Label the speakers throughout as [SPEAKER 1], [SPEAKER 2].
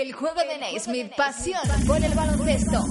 [SPEAKER 1] El juego de Naismith, pasión por el baloncesto.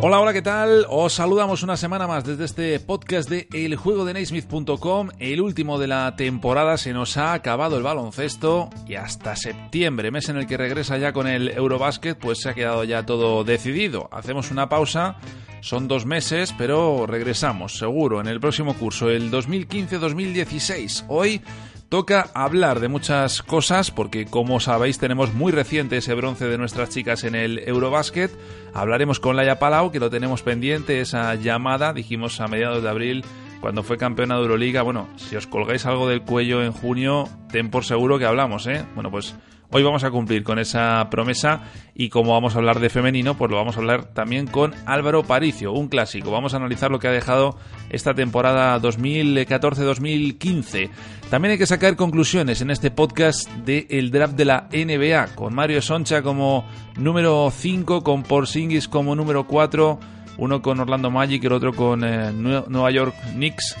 [SPEAKER 2] Hola, hola, ¿qué tal? Os saludamos una semana más desde este podcast de eljuegodenaismith.com. El último de la temporada se nos ha acabado el baloncesto y hasta septiembre, mes en el que regresa ya con el Eurobasket, pues se ha quedado ya todo decidido. Hacemos una pausa, son dos meses, pero regresamos seguro en el próximo curso, el 2015-2016. Hoy Toca hablar de muchas cosas porque como sabéis tenemos muy reciente ese bronce de nuestras chicas en el Eurobasket. Hablaremos con Laia Palau que lo tenemos pendiente, esa llamada, dijimos a mediados de abril cuando fue campeona de Euroliga. Bueno, si os colgáis algo del cuello en junio, ten por seguro que hablamos, ¿eh? Bueno, pues Hoy vamos a cumplir con esa promesa y como vamos a hablar de femenino, pues lo vamos a hablar también con Álvaro Paricio, un clásico. Vamos a analizar lo que ha dejado esta temporada 2014-2015. También hay que sacar conclusiones en este podcast del draft de la NBA, con Mario Soncha como número 5, con Porzingis como número 4, uno con Orlando Magic el otro con eh, Nueva York Knicks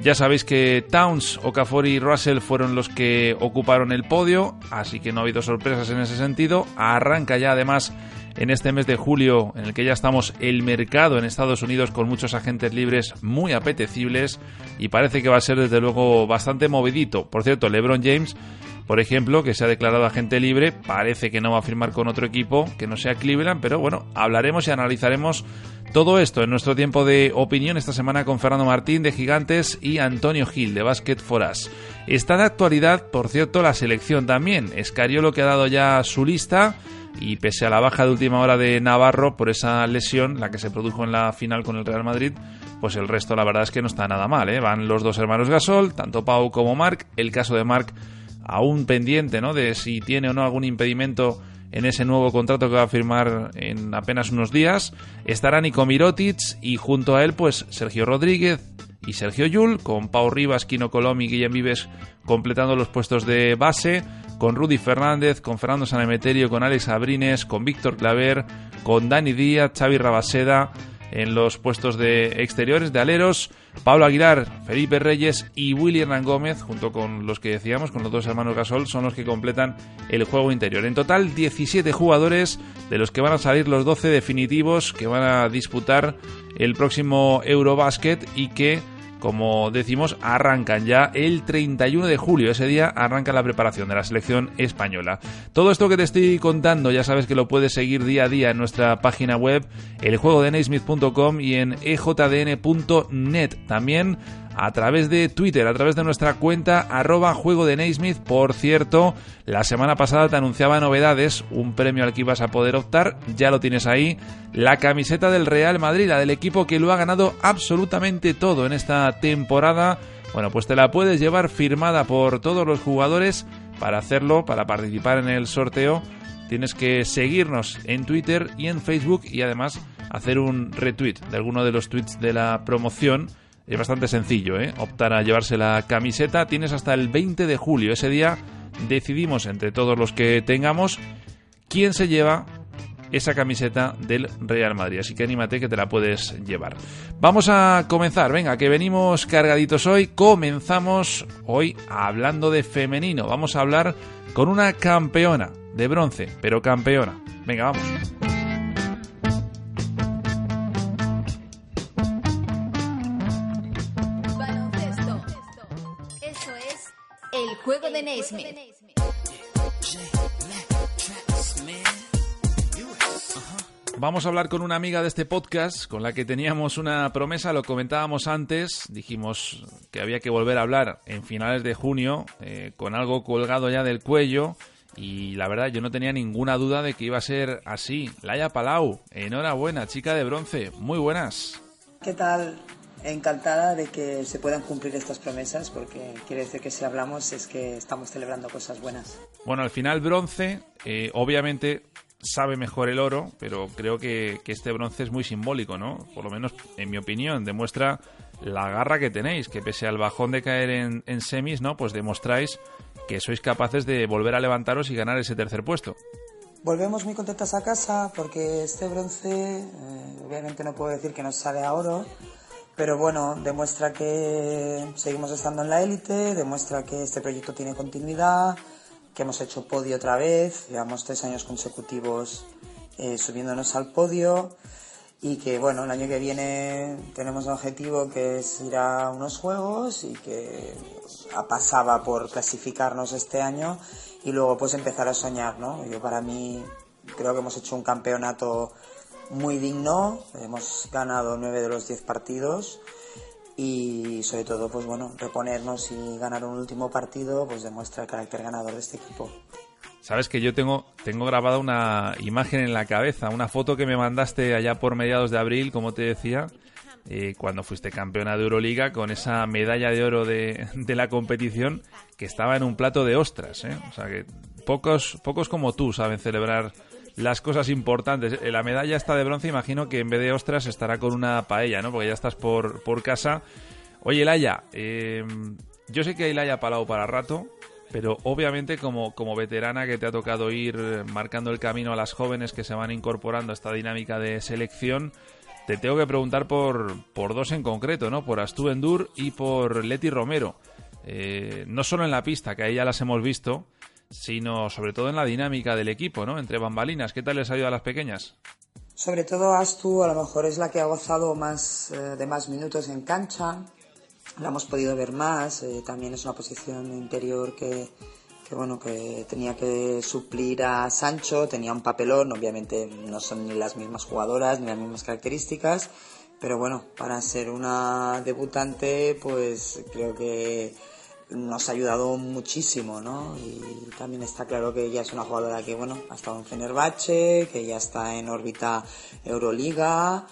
[SPEAKER 2] ya sabéis que Towns, Okafor y Russell fueron los que ocuparon el podio, así que no ha habido sorpresas en ese sentido. Arranca ya además en este mes de julio, en el que ya estamos el mercado en Estados Unidos con muchos agentes libres muy apetecibles y parece que va a ser desde luego bastante movidito. Por cierto, LeBron James por ejemplo, que se ha declarado agente libre, parece que no va a firmar con otro equipo que no sea Cleveland, pero bueno, hablaremos y analizaremos todo esto en nuestro tiempo de opinión esta semana con Fernando Martín de Gigantes y Antonio Gil de Basket for Us. Está de actualidad, por cierto, la selección también. Escariolo que ha dado ya su lista y pese a la baja de última hora de Navarro por esa lesión, la que se produjo en la final con el Real Madrid, pues el resto la verdad es que no está nada mal. ¿eh? Van los dos hermanos Gasol, tanto Pau como Marc. El caso de Marc aún pendiente, ¿no? De si tiene o no algún impedimento en ese nuevo contrato que va a firmar en apenas unos días. Estará Nico Mirotic y junto a él, pues Sergio Rodríguez y Sergio Yul, con Pau Rivas, Kino Colom y Guillem Vives completando los puestos de base, con Rudy Fernández, con Fernando Sanemeterio, con Alex Abrines, con Víctor Claver, con Dani Díaz, Xavi Rabaseda en los puestos de exteriores, de aleros, Pablo Aguilar, Felipe Reyes y Willy Hernán Gómez, junto con los que decíamos, con los dos hermanos Gasol, son los que completan el juego interior. En total, 17 jugadores, de los que van a salir los 12 definitivos que van a disputar el próximo Eurobasket y que como decimos, arrancan ya el 31 de julio. Ese día arranca la preparación de la selección española. Todo esto que te estoy contando ya sabes que lo puedes seguir día a día en nuestra página web, eljuegodenaismith.com y en ejdn.net. También a través de Twitter, a través de nuestra cuenta arroba juego de Naismith. Por cierto, la semana pasada te anunciaba novedades, un premio al que ibas a poder optar, ya lo tienes ahí, la camiseta del Real Madrid, la del equipo que lo ha ganado absolutamente todo en esta temporada. Bueno, pues te la puedes llevar firmada por todos los jugadores. Para hacerlo, para participar en el sorteo, tienes que seguirnos en Twitter y en Facebook y además hacer un retweet de alguno de los tweets de la promoción es bastante sencillo, ¿eh? Optar a llevarse la camiseta. Tienes hasta el 20 de julio. Ese día decidimos entre todos los que tengamos quién se lleva esa camiseta del Real Madrid. Así que anímate que te la puedes llevar. Vamos a comenzar, venga, que venimos cargaditos hoy. Comenzamos hoy hablando de femenino. Vamos a hablar con una campeona de bronce, pero campeona. Venga, vamos.
[SPEAKER 1] De Naismith.
[SPEAKER 2] Vamos a hablar con una amiga de este podcast con la que teníamos una promesa, lo comentábamos antes, dijimos que había que volver a hablar en finales de junio eh, con algo colgado ya del cuello y la verdad yo no tenía ninguna duda de que iba a ser así. Laia Palau, enhorabuena, chica de bronce, muy buenas.
[SPEAKER 3] ¿Qué tal? Encantada de que se puedan cumplir estas promesas porque quiere decir que si hablamos es que estamos celebrando cosas buenas.
[SPEAKER 2] Bueno, al final bronce, eh, obviamente sabe mejor el oro, pero creo que, este bronce es muy simbólico, ¿no? Por lo menos, en mi opinión, demuestra la garra que tenéis, que pese al bajón de caer en, semis, ¿no? Pues demostráis que sois capaces de volver a levantaros y ganar ese tercer puesto.
[SPEAKER 3] Volvemos muy contentas a casa porque este bronce, eh, obviamente no puedo decir que nos sale a oro, pero bueno, demuestra que seguimos estando en la élite, demuestra que este proyecto tiene continuidad, que hemos hecho podio otra vez, llevamos tres años consecutivos eh, subiéndonos al podio y que bueno, el año que viene tenemos un objetivo que es ir a unos juegos y que pasaba por clasificarnos este año y luego pues empezar a soñar, ¿no? Yo para mí creo que hemos hecho un campeonato muy digno, hemos ganado nueve de los diez partidos y sobre todo pues bueno, reponernos y ganar un último partido pues demuestra el carácter ganador de este equipo.
[SPEAKER 2] Sabes que yo tengo, tengo grabada una imagen en la cabeza, una foto que me mandaste allá por mediados de abril, como te decía, eh, cuando fuiste campeona de Euroliga con esa medalla de oro de, de, la competición que estaba en un plato de ostras. ¿eh? O sea que pocos, pocos como tú saben celebrar las cosas importantes. Eh, la medalla está de bronce, imagino que en vez de ostras estará con una paella, ¿no? Porque ya estás por, por casa. Oye, Laia, eh, yo sé que hay Laia Palau para rato, pero obviamente como, como veterana que te ha tocado ir marcando el camino a las jóvenes que se van incorporando a esta dinámica de selección, te tengo que preguntar por, por dos en concreto, ¿no? Por Astu Endur y por Leti Romero. Eh, no solo en la pista, que ahí ya las hemos visto, sino sobre todo en la dinámica del equipo, ¿no? Entre bambalinas, ¿qué tal les ha ido a las pequeñas?
[SPEAKER 3] Sobre todo Astu a lo mejor es la que ha gozado más eh, de más minutos en cancha, la hemos podido ver más, eh, también es una posición interior que, que, bueno que tenía que suplir a Sancho, tenía un papelón, obviamente no son ni las mismas jugadoras ni las mismas características, pero bueno, para ser una debutante pues creo que nos ha ayudado muchísimo, ¿no? Y también está claro que ella es una jugadora que, bueno, ha estado en Fenerbahce, que ya está en órbita Euroliga.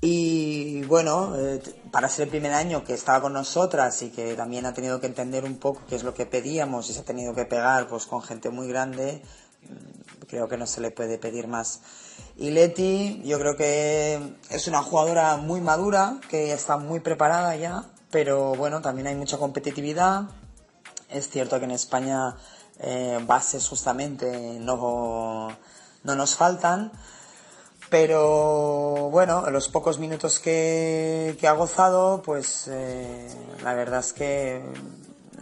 [SPEAKER 3] Y bueno, eh, para ser el primer año que estaba con nosotras y que también ha tenido que entender un poco qué es lo que pedíamos y se ha tenido que pegar pues con gente muy grande, mm, creo que no se le puede pedir más. Y Leti, yo creo que es una jugadora muy madura, que está muy preparada ya, pero bueno, también hay mucha competitividad. Es cierto que en España eh, bases justamente no, no nos faltan, pero bueno, los pocos minutos que, ha gozado, pues eh, la verdad es que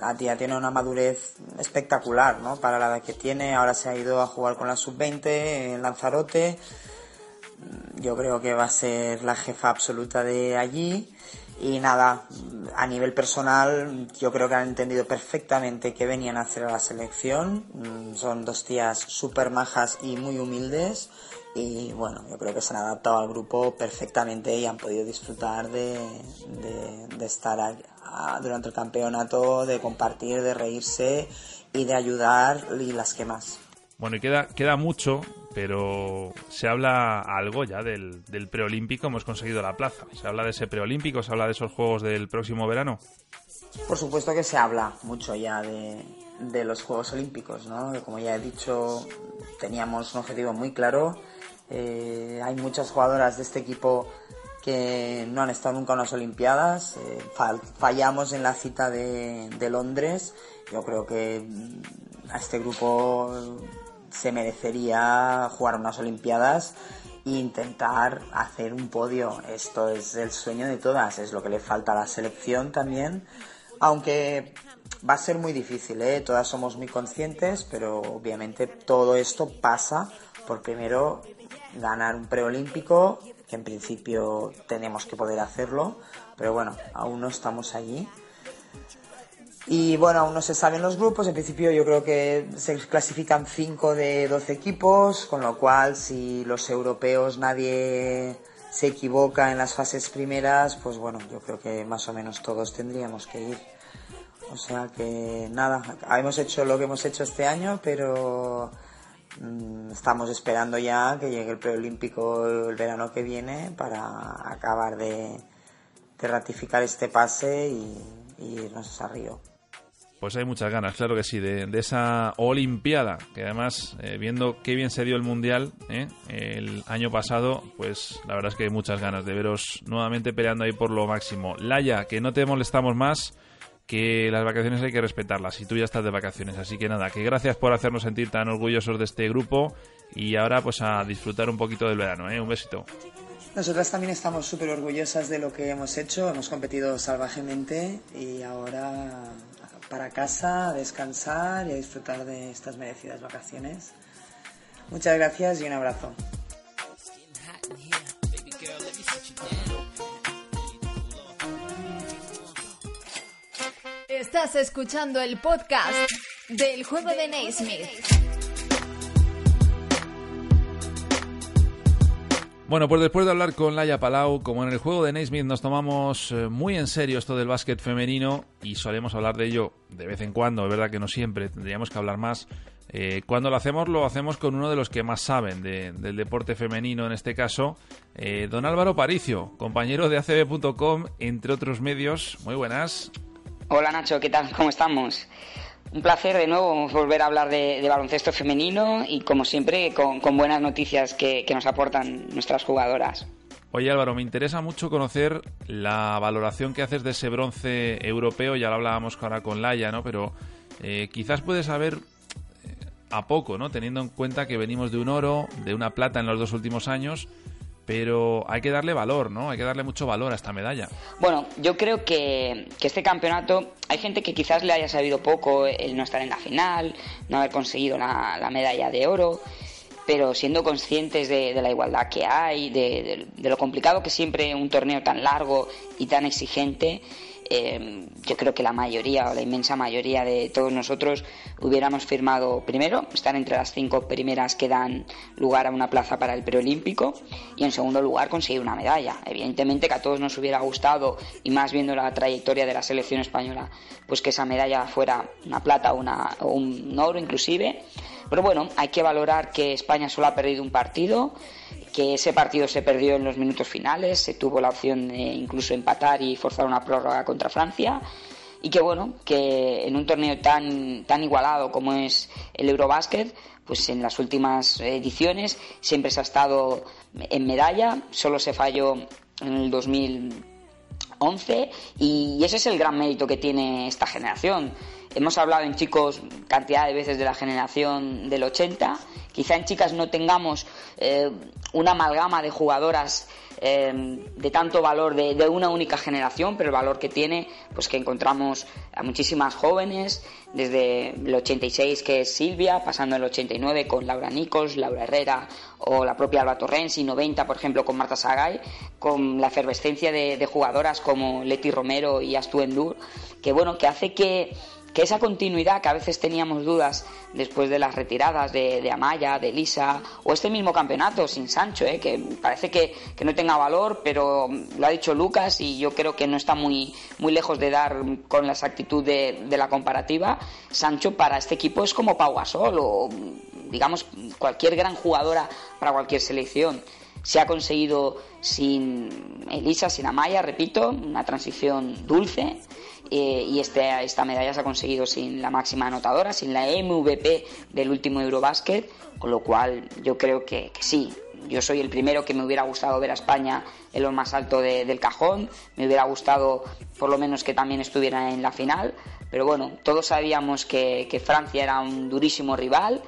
[SPEAKER 3] la tía tiene una madurez espectacular, ¿no? Para la edad que tiene, ahora se ha ido a jugar con la sub-20 en Lanzarote. Yo creo que va a ser la jefa absoluta de allí y nada, a nivel personal, yo creo que han entendido perfectamente que venían a hacer a la selección. Mm, son dos tías súper majas y muy humildes. Y bueno, yo creo que se han adaptado al grupo perfectamente y han podido disfrutar de, de, estar durante el campeonato, de compartir, de reírse y de ayudar y las que más.
[SPEAKER 2] Bueno, y queda, queda mucho, pero se habla algo ya del, preolímpico, hemos conseguido la plaza. ¿Se habla de ese preolímpico? ¿Se habla de esos Juegos del próximo verano?
[SPEAKER 3] Por supuesto que se habla mucho ya de, los Juegos Olímpicos, ¿no? Como ya he dicho, teníamos un objetivo muy claro. Eh, hay muchas jugadoras de este equipo que no han estado nunca en las Olimpiadas. Eh, fallamos en la cita de Londres. Yo creo que a este grupo se merecería jugar unas Olimpiadas e intentar hacer un podio. Esto es el sueño de todas, es lo que le falta a la selección también. Aunque va a ser muy difícil, ¿eh? todas somos muy conscientes, pero obviamente todo esto pasa por primero ganar un preolímpico, que en principio tenemos que poder hacerlo, pero bueno, aún no estamos allí. Y bueno, aún no se saben los grupos. En principio yo creo que se clasifican 5 de 12 equipos, con lo cual si los europeos nadie se equivoca en las fases primeras, pues bueno, yo creo que más o menos todos tendríamos que ir. O sea que nada, hemos hecho lo que hemos hecho este año, pero mm, estamos esperando ya que llegue el preolímpico el verano que viene para acabar de, ratificar este pase y, y irnos a Río.
[SPEAKER 2] Pues hay muchas ganas, claro que sí, de, esa Olimpiada, que además, eh, viendo qué bien se dio el Mundial eh, el año pasado, pues la verdad es que hay muchas ganas de veros nuevamente peleando ahí por lo máximo. Laia, que no te molestamos más, que las vacaciones hay que respetarlas y tú ya estás de vacaciones, así que nada, que gracias por hacernos sentir tan orgullosos de este grupo y ahora pues a disfrutar un poquito del verano, ¿eh? Un besito.
[SPEAKER 3] Nosotras también estamos súper orgullosas de lo que hemos hecho, hemos competido salvajemente y ahora para casa a descansar y a disfrutar de estas merecidas vacaciones. Muchas gracias y un abrazo.
[SPEAKER 1] Estás escuchando el podcast del juego de Naismith.
[SPEAKER 2] Bueno, pues después de hablar con Laia Palau, como en el juego de Naismith nos tomamos eh, muy en serio esto del básquet femenino y solemos hablar de ello de vez en cuando, es verdad que no siempre, tendríamos que hablar más. Eh, cuando lo hacemos, lo hacemos con uno de los que más saben del deporte femenino, en este caso, eh, don Álvaro Paricio, compañero de acb.com, entre otros medios. Muy buenas.
[SPEAKER 4] Hola Nacho, ¿qué tal? ¿Cómo estamos? Un placer de nuevo volver a hablar de, baloncesto femenino y como siempre con, buenas noticias que, nos aportan nuestras jugadoras.
[SPEAKER 2] Oye Álvaro, me interesa mucho conocer la valoración que haces de ese bronce europeo, ya lo hablábamos ahora con Laia, ¿no? Pero eh, quizás puedes saber eh, a poco, ¿no? Teniendo en cuenta que venimos de un oro, de una plata en los dos últimos años pero hay que darle valor, ¿no? Hay que darle mucho valor a esta medalla.
[SPEAKER 4] Bueno, yo creo que, este campeonato, hay gente que quizás le haya sabido poco el no estar en la final, no haber conseguido la, medalla de oro, pero siendo conscientes de, la igualdad que hay, de, lo complicado que siempre un torneo tan largo y tan exigente, eh, yo creo que la mayoría o la inmensa mayoría de todos nosotros hubiéramos firmado primero, estar entre las cinco primeras que dan lugar a una plaza para el preolímpico y en segundo lugar conseguir una medalla. Evidentemente que a todos nos hubiera gustado y más viendo la trayectoria de la selección española, pues que esa medalla fuera una plata una, o un oro inclusive. Pero bueno, hay que valorar que España solo ha perdido un partido que ese partido se perdió en los minutos finales, se tuvo la opción de incluso empatar y forzar una prórroga contra Francia y que bueno, que en un torneo tan, tan igualado como es el Eurobásquet, pues en las últimas ediciones siempre se ha estado en medalla, solo se falló en el 2011 y ese es el gran mérito que tiene esta generación. Hemos hablado en chicos cantidad de veces de la generación del 80 Quizá en chicas no tengamos eh, una amalgama de jugadoras eh, de tanto valor de, una única generación, pero el valor que tiene, pues que encontramos a muchísimas jóvenes, desde el 86 que es Silvia, pasando el 89 con Laura Nichols, Laura Herrera o la propia Alba Torrens y 90 por ejemplo con Marta Sagay, con la efervescencia de, jugadoras como Leti Romero y Astu Endur, que bueno, que hace que que esa continuidad que a veces teníamos dudas después de las retiradas de, Amaya, de Lisa, o este mismo campeonato sin Sancho, ¿eh? que parece que, no tenga valor, pero lo ha dicho Lucas y yo creo que no está muy, muy lejos de dar con la exactitud de, la comparativa. Sancho para este equipo es como Pau Gasol o digamos cualquier gran jugadora para cualquier selección se ha conseguido sin Elisa, sin Amaya, repito, una transición dulce eh, y este, esta medalla se ha conseguido sin la máxima anotadora, sin la MVP del último Eurobasket, con lo cual yo creo que, sí, yo soy el primero que me hubiera gustado ver a España en lo más alto del cajón, me hubiera gustado por lo menos que también estuviera en la final, pero bueno, todos sabíamos que, que Francia era un durísimo rival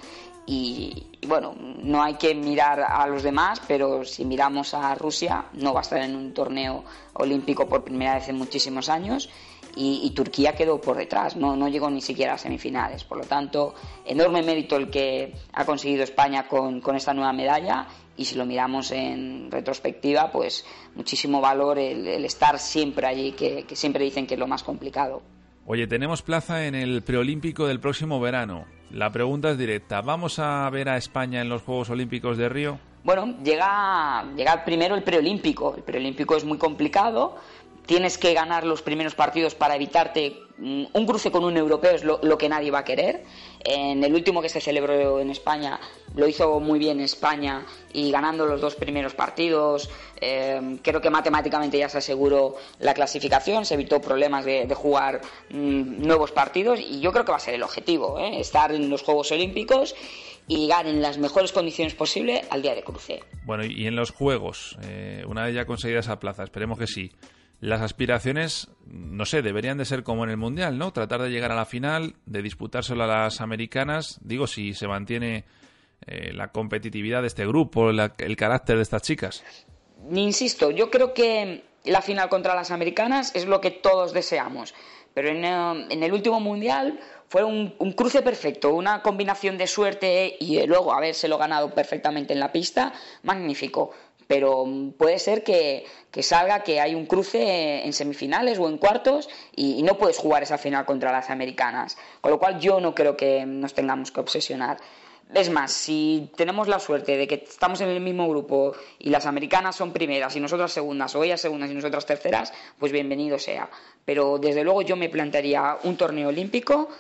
[SPEAKER 4] y, bueno, no hay que mirar a los demás, pero si miramos a Rusia, no va a estar en un torneo olímpico por primera vez en muchísimos años y, Turquía quedó por detrás, no, no llegó ni siquiera a semifinales. Por lo tanto, enorme mérito el que ha conseguido España con, esta nueva medalla y si lo miramos en retrospectiva, pues muchísimo valor el, estar siempre allí, que, que siempre dicen que es lo más complicado.
[SPEAKER 2] Oye, tenemos plaza en el preolímpico del próximo verano. La pregunta es directa. ¿Vamos a ver a España en los Juegos Olímpicos de Río?
[SPEAKER 4] Bueno, llega, llega primero el preolímpico. El preolímpico es muy complicado tienes que ganar los primeros partidos para evitarte mm, un cruce con un europeo es lo, que nadie va a querer. En el último que se celebró en España lo hizo muy bien España y ganando los dos primeros partidos eh, creo que matemáticamente ya se aseguró la clasificación, se evitó problemas de, jugar mm, nuevos partidos y yo creo que va a ser el objetivo, ¿eh? estar en los Juegos Olímpicos y llegar en las mejores condiciones posibles al día de cruce.
[SPEAKER 2] Bueno, y en los Juegos, eh, una vez ya conseguida esa plaza, esperemos que sí las aspiraciones, no sé, deberían de ser como en el Mundial, ¿no? Tratar de llegar a la final, de disputárselo a las americanas, digo, si se mantiene eh, la competitividad de este grupo, el carácter de estas chicas.
[SPEAKER 4] insisto, yo creo que la final contra las americanas es lo que todos deseamos. Pero en, eh, el último mundial fue un, cruce perfecto, una combinación de suerte y luego habérselo ganado perfectamente en la pista, magnífico. Pero puede ser que, salga que hay un cruce en semifinales o en cuartos y, no puedes jugar esa final contra las americanas. Con lo cual yo no creo que nos tengamos que obsesionar. Es más, si tenemos la suerte de que estamos en el mismo grupo y las americanas son primeras y nosotras segundas, o ellas segundas y nosotras terceras, pues bienvenido sea. Pero desde luego yo me plantearía un torneo olímpico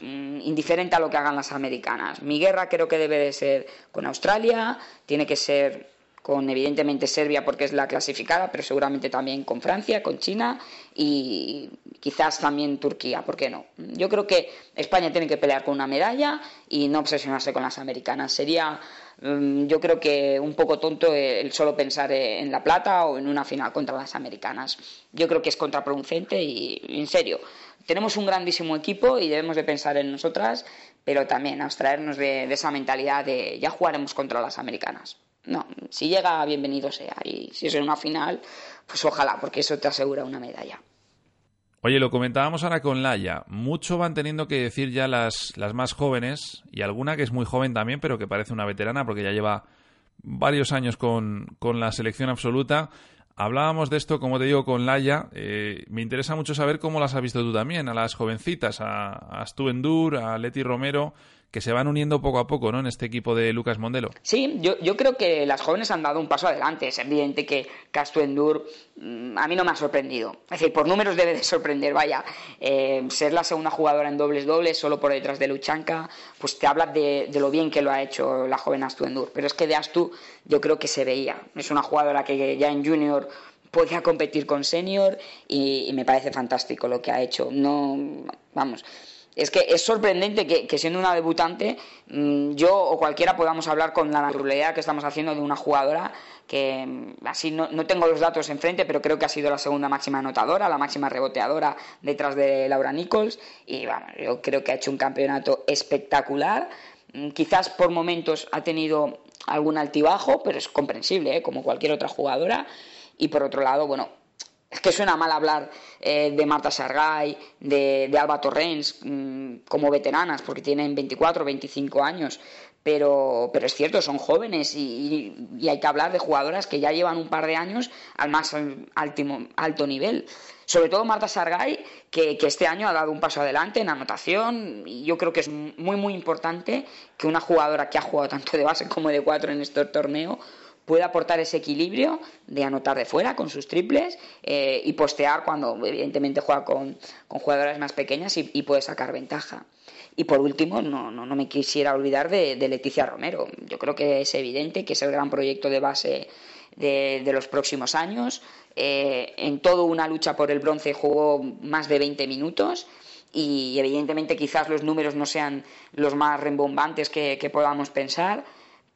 [SPEAKER 4] mm, indiferente a lo que hagan las americanas. Mi guerra creo que debe de ser con Australia, tiene que ser con evidentemente Serbia porque es la clasificada, pero seguramente también con Francia, con China y quizás también Turquía, ¿por qué no? Yo creo que España tiene que pelear con una medalla y no obsesionarse con las americanas. Sería, mm, yo creo que un poco tonto el solo pensar en la plata o en una final contra las americanas. Yo creo que es contraproducente y, en serio, tenemos un grandísimo equipo y debemos de pensar en nosotras, pero también abstraernos de esa mentalidad de ya jugaremos contra las americanas. No, si llega, bienvenido sea. Y si es en una final, pues ojalá, porque eso te asegura una medalla.
[SPEAKER 2] Oye, lo comentábamos ahora con Laia. Mucho van teniendo que decir ya las, las más jóvenes, y alguna que es muy joven también, pero que parece una veterana porque ya lleva varios años con, con la selección absoluta. Hablábamos de esto, como te digo, con Laia. Eh, me interesa mucho saber cómo las has visto tú también, a las jovencitas, a, a Stu Endur, a Leti Romero que se van uniendo poco a poco ¿no? en este equipo de Lucas Mondelo.
[SPEAKER 4] Sí, yo, yo creo que las jóvenes han dado un paso adelante. Es evidente que Castro Endur mm, a mí no me ha sorprendido. Es decir, por números debe de sorprender, vaya. Eh, ser la segunda jugadora en dobles dobles, solo por detrás de Luchanka, pues te habla de, lo bien que lo ha hecho la joven Astu Endur. Pero es que de Astu yo creo que se veía. Es una jugadora que ya en junior podía competir con senior y me parece fantástico lo que ha hecho. No, vamos es que es sorprendente que, siendo una debutante, mm, yo o cualquiera podamos hablar con la naturalidad que estamos haciendo de una jugadora que mm, así no, tengo los datos enfrente, pero creo que ha sido la segunda máxima anotadora, la máxima reboteadora detrás de Laura Nichols y bueno, yo creo que ha hecho un campeonato espectacular. Mm, quizás por momentos ha tenido algún altibajo, pero es comprensible, ¿eh? como cualquier otra jugadora. Y por otro lado, bueno, es que suena mal hablar eh, de Marta Sargay, de, Alba Torrens mm, como veteranas, porque tienen 24 o 25 años, pero, pero es cierto, son jóvenes y, hay que hablar de jugadoras que ya llevan un par de años al más alto nivel. Sobre todo Marta Sargay, que, que, este año ha dado un paso adelante en anotación, y yo creo que es muy, muy importante que una jugadora que ha jugado tanto de base como de cuatro en este torneo puede aportar ese equilibrio de anotar de fuera con sus triples eh, y postear cuando evidentemente juega con, con jugadoras más pequeñas y, puede sacar ventaja. Y por último, no, no, me quisiera olvidar de, Leticia Romero. Yo creo que es evidente que es el gran proyecto de base de, los próximos años. Eh, en toda una lucha por el bronce jugó más de 20 minutos y evidentemente quizás los números no sean los más rembombantes que podamos pensar,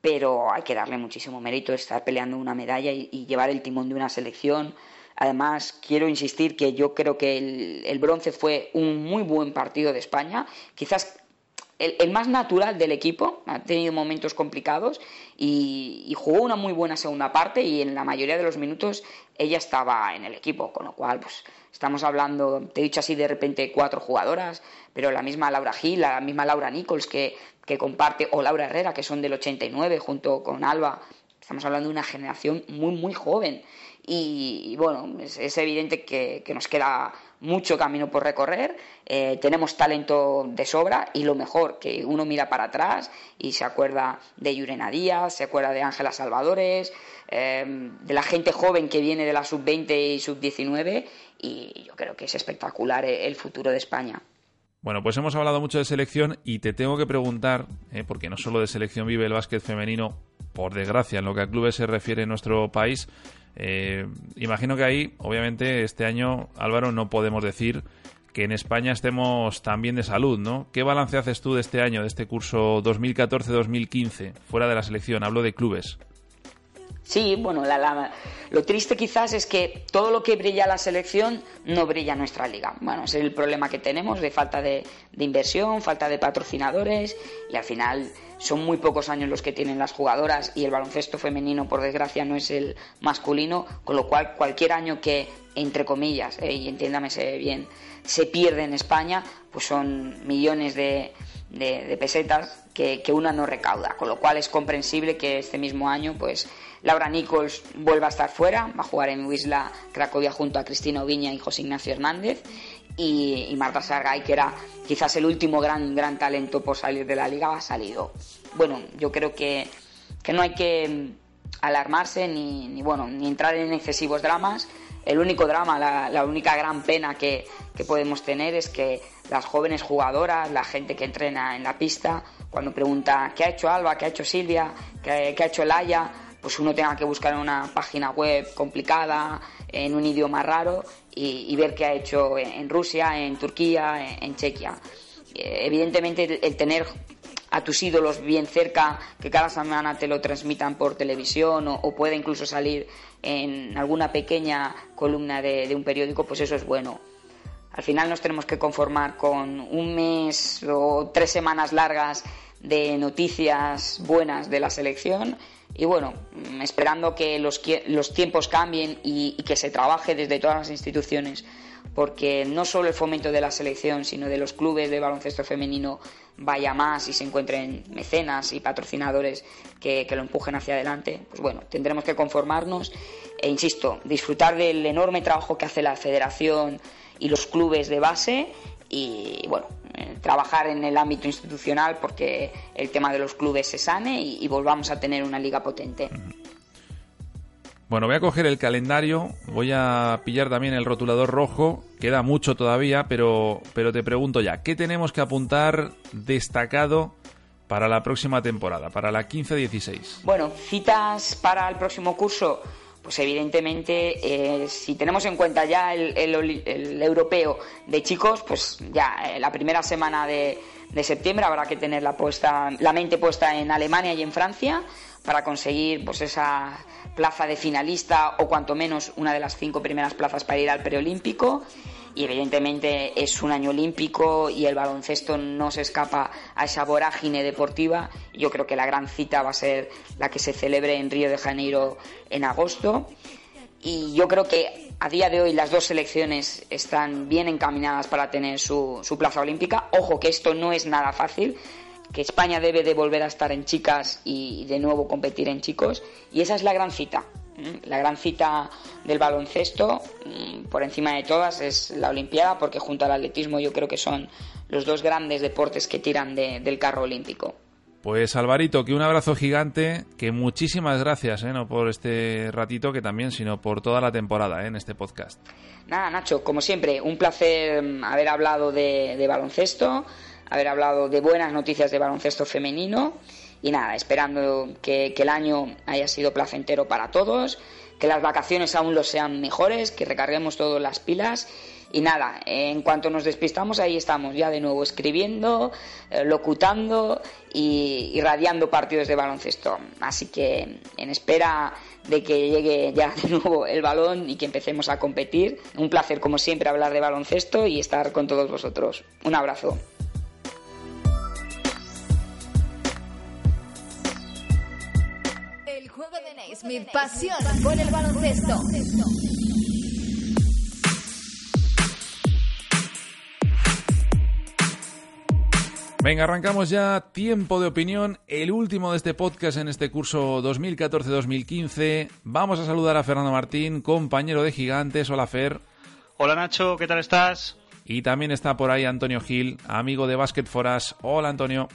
[SPEAKER 4] pero hay que darle muchísimo mérito estar peleando una medalla y, llevar el timón de una selección. Además, quiero insistir que yo creo que el, bronce fue un muy buen partido de España, quizás el, más natural del equipo, ha tenido momentos complicados y, y, jugó una muy buena segunda parte y en la mayoría de los minutos ella estaba en el equipo, con lo cual pues estamos hablando, te he dicho así de repente cuatro jugadoras, pero la misma Laura Gil, la misma Laura Nichols que que comparte, o Laura Herrera, que son del 89, junto con Alba. Estamos hablando de una generación muy, muy joven. Y, bueno, es, evidente que, nos queda mucho camino por recorrer. Eh, tenemos talento de sobra y lo mejor, que uno mira para atrás y se acuerda de Yurena Díaz, se acuerda de Ángela Salvadores, eh, de la gente joven que viene de la sub-20 y sub-19 y yo creo que es espectacular el futuro de España.
[SPEAKER 2] Bueno, pues hemos hablado mucho de selección y te tengo que preguntar, eh, porque no solo de selección vive el básquet femenino, por desgracia, en lo que a clubes se refiere en nuestro país. Eh, imagino que ahí, obviamente, este año, Álvaro, no podemos decir que en España estemos tan bien de salud, ¿no? ¿Qué balance haces tú de este año, de este curso 2014-2015, fuera de la selección? Hablo de clubes.
[SPEAKER 4] Sí, bueno, lo triste quizás es que todo lo que brilla la selección no brilla nuestra liga. Bueno, es el problema que tenemos de falta de, inversión, falta de patrocinadores y al final son muy pocos años los que tienen las jugadoras y el baloncesto femenino, por desgracia, no es el masculino, con lo cual cualquier año que, entre comillas, eh, y entiéndamese bien, se pierde en España, pues son millones de, pesetas que, que, una no recauda, con lo cual es comprensible que este mismo año, pues Laura Nichols vuelva a estar fuera, va a jugar en Wisla Cracovia junto a Cristina Oviña y José Ignacio Hernández. Y, Marta Sargay, que era quizás el último gran, gran talento por salir de la liga, ha salido. Bueno, yo creo que, no hay que alarmarse ni, bueno, ni entrar en excesivos dramas. El único drama, la, única gran pena que, podemos tener es que las jóvenes jugadoras, la gente que entrena en la pista, cuando pregunta qué ha hecho Alba, qué ha hecho Silvia, qué, qué ha hecho Laia, pues uno tenga que buscar una página web complicada, en un idioma raro y, ver qué ha hecho en, Rusia, en Turquía, en, Chequia. Eh, evidentemente el, tener a tus ídolos bien cerca, que cada semana te lo transmitan por televisión o, pueda incluso salir en alguna pequeña columna de, un periódico, pues eso es bueno. Al final nos tenemos que conformar con un mes o tres semanas largas de noticias buenas de la selección y bueno, mm, esperando que los, los tiempos cambien y, que se trabaje desde todas las instituciones, porque no solo el fomento de la selección, sino de los clubes de baloncesto femenino vaya más y se encuentren mecenas y patrocinadores que, que lo empujen hacia adelante, pues bueno, tendremos que conformarnos e, insisto, disfrutar del enorme trabajo que hace la federación y los clubes de base y bueno, trabajar en el ámbito institucional porque el tema de los clubes se sane y, volvamos a tener una liga potente.
[SPEAKER 2] Bueno, voy a coger el calendario, voy a pillar también el rotulador rojo, queda mucho todavía, pero, pero te pregunto ya, ¿qué tenemos que apuntar destacado para la próxima temporada, para la 15-16?
[SPEAKER 4] Bueno, citas para el próximo curso, pues evidentemente eh, si tenemos en cuenta ya el, europeo de chicos, pues ya eh, la primera semana de, septiembre habrá que tener la, puesta, la mente puesta en Alemania y en Francia para conseguir pues esa plaza de finalista o cuanto menos una de las cinco primeras plazas para ir al preolímpico y evidentemente es un año olímpico y el baloncesto no se escapa a esa vorágine deportiva. Yo creo que la gran cita va a ser la que se celebre en Río de Janeiro en agosto. Y yo creo que a día de hoy las dos selecciones están bien encaminadas para tener su, su plaza olímpica. Ojo que esto no es nada fácil, que España debe de volver a estar en chicas y de nuevo competir en chicos. Y esa es la gran cita. La gran cita del baloncesto, mm, por encima de todas, es la Olimpiada, porque junto al atletismo yo creo que son los dos grandes deportes que tiran del carro olímpico.
[SPEAKER 2] Pues Alvarito, que un abrazo gigante, que muchísimas gracias, ¿eh? no por este ratito que también, sino por toda la temporada ¿eh? en este podcast.
[SPEAKER 4] Nada, Nacho, como siempre, un placer mm, haber hablado de, baloncesto, haber hablado de buenas noticias de baloncesto femenino y nada, esperando que, el año haya sido placentero para todos, que las vacaciones aún lo sean mejores, que recarguemos todas las pilas y nada, en cuanto nos despistamos ahí estamos ya de nuevo escribiendo, eh, locutando y, radiando partidos de baloncesto. Así que en espera de que llegue ya de nuevo el balón y que empecemos a competir. Un placer como siempre hablar de baloncesto y estar con todos vosotros. Un abrazo.
[SPEAKER 1] Mi pasión por el baloncesto.
[SPEAKER 2] Venga, arrancamos ya. Tiempo de opinión, el último de este podcast en este curso 2014-2015. Vamos a saludar a Fernando Martín, compañero de Gigantes. Hola, Fer.
[SPEAKER 5] Hola, Nacho, ¿qué tal estás?
[SPEAKER 2] Y también está por ahí Antonio Gil, amigo de Basket Foras. Hola, Antonio.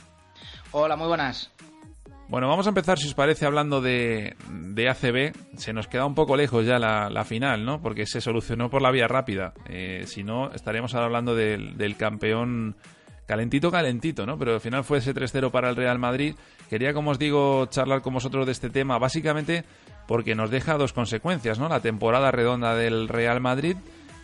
[SPEAKER 6] Hola, muy buenas.
[SPEAKER 2] Bueno, vamos a empezar, si os parece, hablando de, de ACB. Se nos queda un poco lejos ya la, final, ¿no? Porque se solucionó por la vía rápida. Eh, si no, estaríamos ahora hablando del, del, campeón calentito, calentito, ¿no? Pero al final fue ese 3-0 para el Real Madrid. Quería, como os digo, charlar con vosotros de este tema, básicamente porque nos deja dos consecuencias, ¿no? La temporada redonda del Real Madrid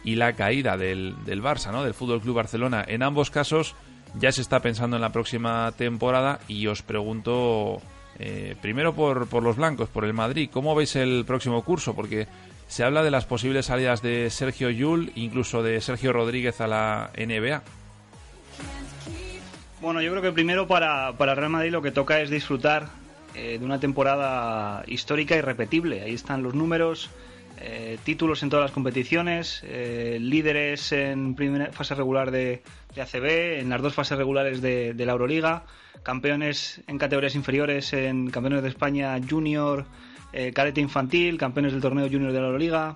[SPEAKER 2] y la caída del, del Barça, ¿no? Del Fútbol Club Barcelona. En ambos casos ya se está pensando en la próxima temporada y os pregunto Eh, primero por, por los blancos, por el Madrid. ¿Cómo veis el próximo curso? Porque se habla de las posibles salidas de Sergio Yul, incluso de Sergio Rodríguez a la NBA.
[SPEAKER 5] Bueno, yo creo que primero para, para Real Madrid lo que toca es disfrutar eh, de una temporada histórica y repetible. Ahí están los números, eh, títulos en todas las competiciones, líderes en primera fase regular de, ACB, en las dos fases regulares de, la Euroliga, campeones en categorías inferiores, en campeones de España junior, eh, cadete infantil, campeones del torneo junior de la Euroliga.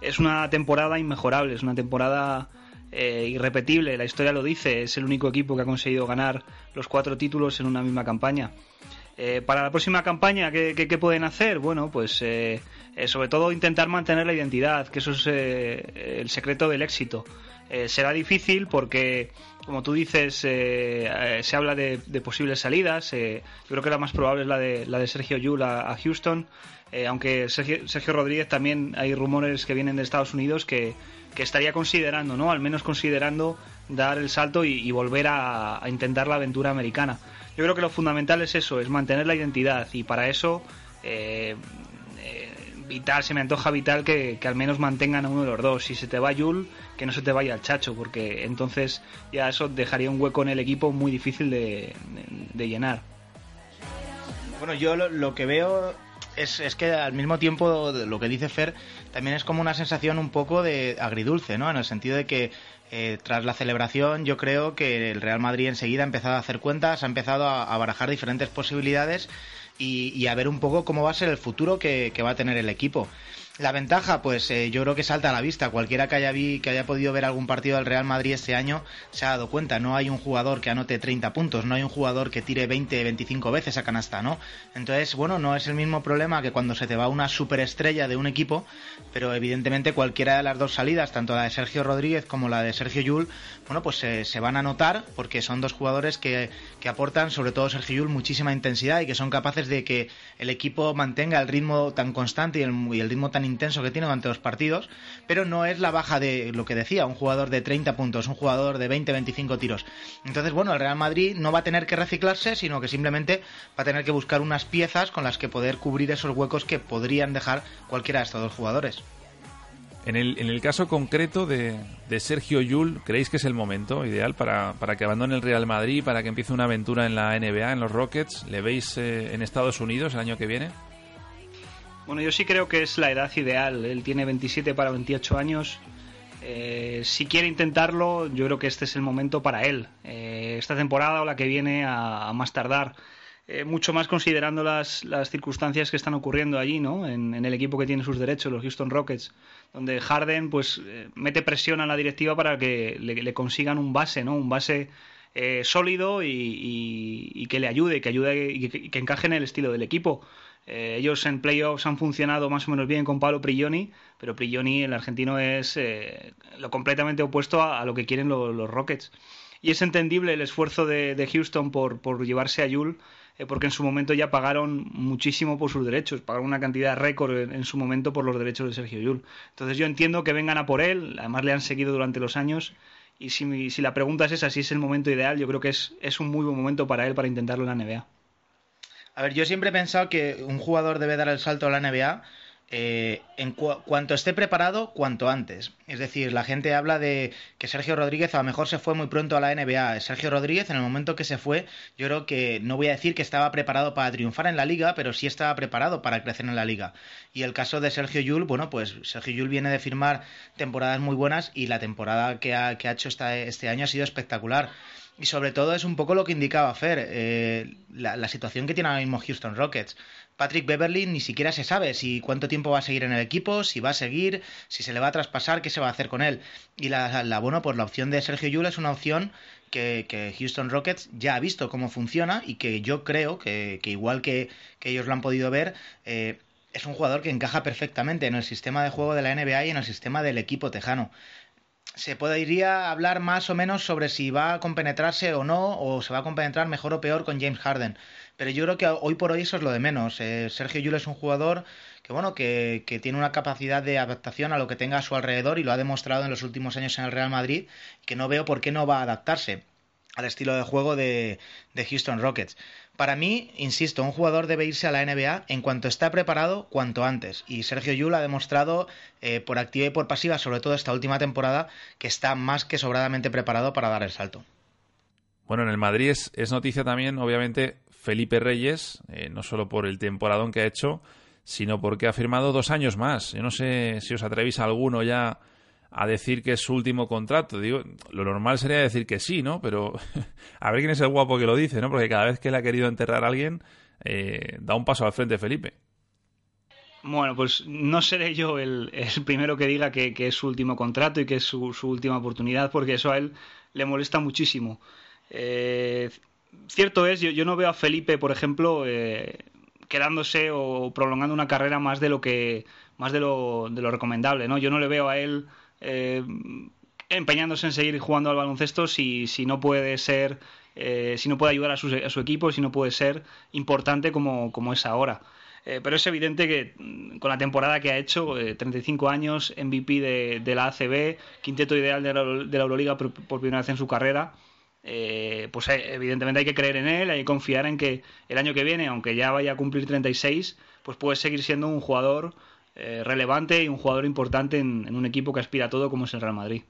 [SPEAKER 5] Es una temporada inmejorable, es una temporada irrepetible, la historia lo dice, es el único equipo que ha conseguido ganar los cuatro títulos en una misma campaña. Eh, para la próxima campaña, ¿qué, pueden hacer? Bueno, pues eh, eh, sobre todo intentar mantener la identidad, que eso es el secreto del éxito. será difícil porque, como tú dices, se habla de, posibles salidas. yo creo que la más probable es la de, la de Sergio Yul a, Houston. aunque Sergio, Rodríguez también hay rumores que vienen de Estados Unidos que, estaría considerando, ¿no? Al menos considerando dar el salto y, volver a intentar la aventura americana. Yo creo que lo fundamental es eso, es mantener la identidad y para eso eh, eh, vital, se me antoja vital que, al menos mantengan a uno de los dos. Si se te va Yul, que no se te vaya el Chacho, porque entonces ya eso dejaría un hueco en el equipo muy difícil de, llenar.
[SPEAKER 6] Bueno, yo lo, que veo es, es, que al mismo tiempo lo que dice Fer también es como una sensación un poco de agridulce, ¿no? En el sentido de que eh, tras la celebración, yo creo que el Real Madrid enseguida ha empezado a hacer cuentas, ha empezado a, barajar diferentes posibilidades y, a ver un poco cómo va a ser el futuro que va a tener el equipo. La ventaja, pues eh, yo creo que salta a la vista. Cualquiera que haya, vi, que haya podido ver algún partido del Real Madrid este año se ha dado cuenta. No hay un jugador que anote 30 puntos, no hay un jugador que tire 20, 25 veces a canasta, ¿no? Entonces, bueno, no es el mismo problema que cuando se te va una superestrella de un equipo, pero evidentemente cualquiera de las dos salidas, tanto la de Sergio Rodríguez como la de Sergio Yul, bueno, pues se van a notar porque son dos jugadores que, que aportan, sobre todo Sergio Yul, muchísima intensidad y que son capaces de que el equipo mantenga el ritmo tan constante y el, y el ritmo tan intenso que tiene durante los partidos, pero no es la baja de lo que decía, un jugador de 30 puntos, un jugador de 20-25 tiros. Entonces, bueno, el Real Madrid no va a tener que reciclarse, sino que simplemente va a tener que buscar unas piezas con las que poder cubrir esos huecos que podrían dejar cualquiera de estos dos jugadores.
[SPEAKER 2] En el, en el caso concreto de, Sergio Yul, ¿creéis que es el momento ideal para, para, que abandone el Real Madrid, para que empiece una aventura en la NBA, en los Rockets? ¿Le veis eh, en Estados Unidos el año que viene?
[SPEAKER 5] Bueno, yo sí creo que es la edad ideal. Él tiene 27 para 28 años. Eh, si quiere intentarlo, yo creo que este es el momento para él. Eh, esta temporada o la que viene a, más tardar. Eh, mucho más considerando las, las, circunstancias que están ocurriendo allí, ¿no? En, el equipo que tiene sus derechos, los Houston Rockets, donde Harden pues mete presión a la directiva para que le, consigan un base, ¿no? Un base sólido y, que le ayude, que ayude y que encaje en el estilo del equipo. Eh, ellos en playoffs han funcionado más o menos bien con Pablo Prigioni, pero Prigioni, el argentino, es eh, lo completamente opuesto a, lo que quieren los Rockets. Y es entendible el esfuerzo de, Houston por, llevarse a Yul, eh, porque en su momento ya pagaron muchísimo por sus derechos, pagaron una cantidad récord en, su momento por los derechos de Sergio Yul. Entonces yo entiendo que vengan a por él, además le han seguido durante los años, y si, si la pregunta es esa, si es el momento ideal, yo creo que es, es un muy buen momento para él para intentarlo en la NBA.
[SPEAKER 6] A ver, yo siempre he pensado que un jugador debe dar el salto a la NBA eh, en cuanto esté preparado, cuanto antes. Es decir, la gente habla de que Sergio Rodríguez a lo mejor se fue muy pronto a la NBA. Sergio Rodríguez, en el momento que se fue, yo creo que no voy a decir que estaba preparado para triunfar en la liga, pero sí estaba preparado para crecer en la liga. Y el caso de Sergio Yul, bueno, pues Sergio Yul viene de firmar temporadas muy buenas y la temporada que ha, que ha hecho este año ha sido espectacular. Y sobre todo es un poco lo que indicaba Fer, eh, la, situación que tiene ahora mismo Houston Rockets. Patrick Beverly ni siquiera se sabe si cuánto tiempo va a seguir en el equipo, si va a seguir, si se le va a traspasar, qué se va a hacer con él. Y la, la bueno, pues la opción de Sergio Yul es una opción que, Houston Rockets ya ha visto cómo funciona y que yo creo que, igual que, ellos lo han podido ver, eh, es un jugador que encaja perfectamente en el sistema de juego de la NBA y en el sistema del equipo tejano se podría hablar más o menos sobre si va a compenetrarse o no, o se va a compenetrar mejor o peor con James Harden. Pero yo creo que hoy por hoy eso es lo de menos. Eh, Sergio Yul es un jugador que bueno, que, que, tiene una capacidad de adaptación a lo que tenga a su alrededor y lo ha demostrado en los últimos años en el Real Madrid, que no veo por qué no va a adaptarse. al estilo de juego de, de Houston Rockets. Para mí, insisto, un jugador debe irse a la NBA en cuanto está preparado, cuanto antes. Y Sergio Yul ha demostrado eh, por activa y por pasiva, sobre todo esta última temporada, que está más que sobradamente preparado para dar el salto.
[SPEAKER 2] Bueno, en el Madrid es, noticia también, obviamente, Felipe Reyes, eh, no solo por el temporadón que ha hecho, sino porque ha firmado dos años más. Yo no sé si os atrevéis a alguno ya a decir que es su último contrato. Digo, lo normal sería decir que sí, ¿no? Pero a ver quién es el guapo que lo dice, ¿no? Porque cada vez que le ha querido enterrar a alguien, eh, da un paso al frente Felipe.
[SPEAKER 5] Bueno, pues no seré yo el, primero que diga que, es su último contrato y que es su, última oportunidad, porque eso a él le molesta muchísimo. Eh, cierto es, yo, no veo a Felipe, por ejemplo, eh, quedándose o prolongando una carrera más de lo que más de lo, de lo recomendable, ¿no? Yo no le veo a él eh, empeñándose en seguir jugando al baloncesto si, si no puede ser, eh, si no puede ayudar a su, a su, equipo, si no puede ser importante como, como es ahora. Eh, pero es evidente que mm, con la temporada que ha hecho, 35 años, MVP de, de, la ACB, quinteto ideal de la, de la Euroliga por, primera vez en su carrera, pues evidentemente hay que creer en él, hay que confiar en que el año que viene, aunque ya vaya a cumplir 36, pues puede seguir siendo un jugador eh, relevante y un jugador importante en, un equipo que aspira a todo como es el Real Madrid.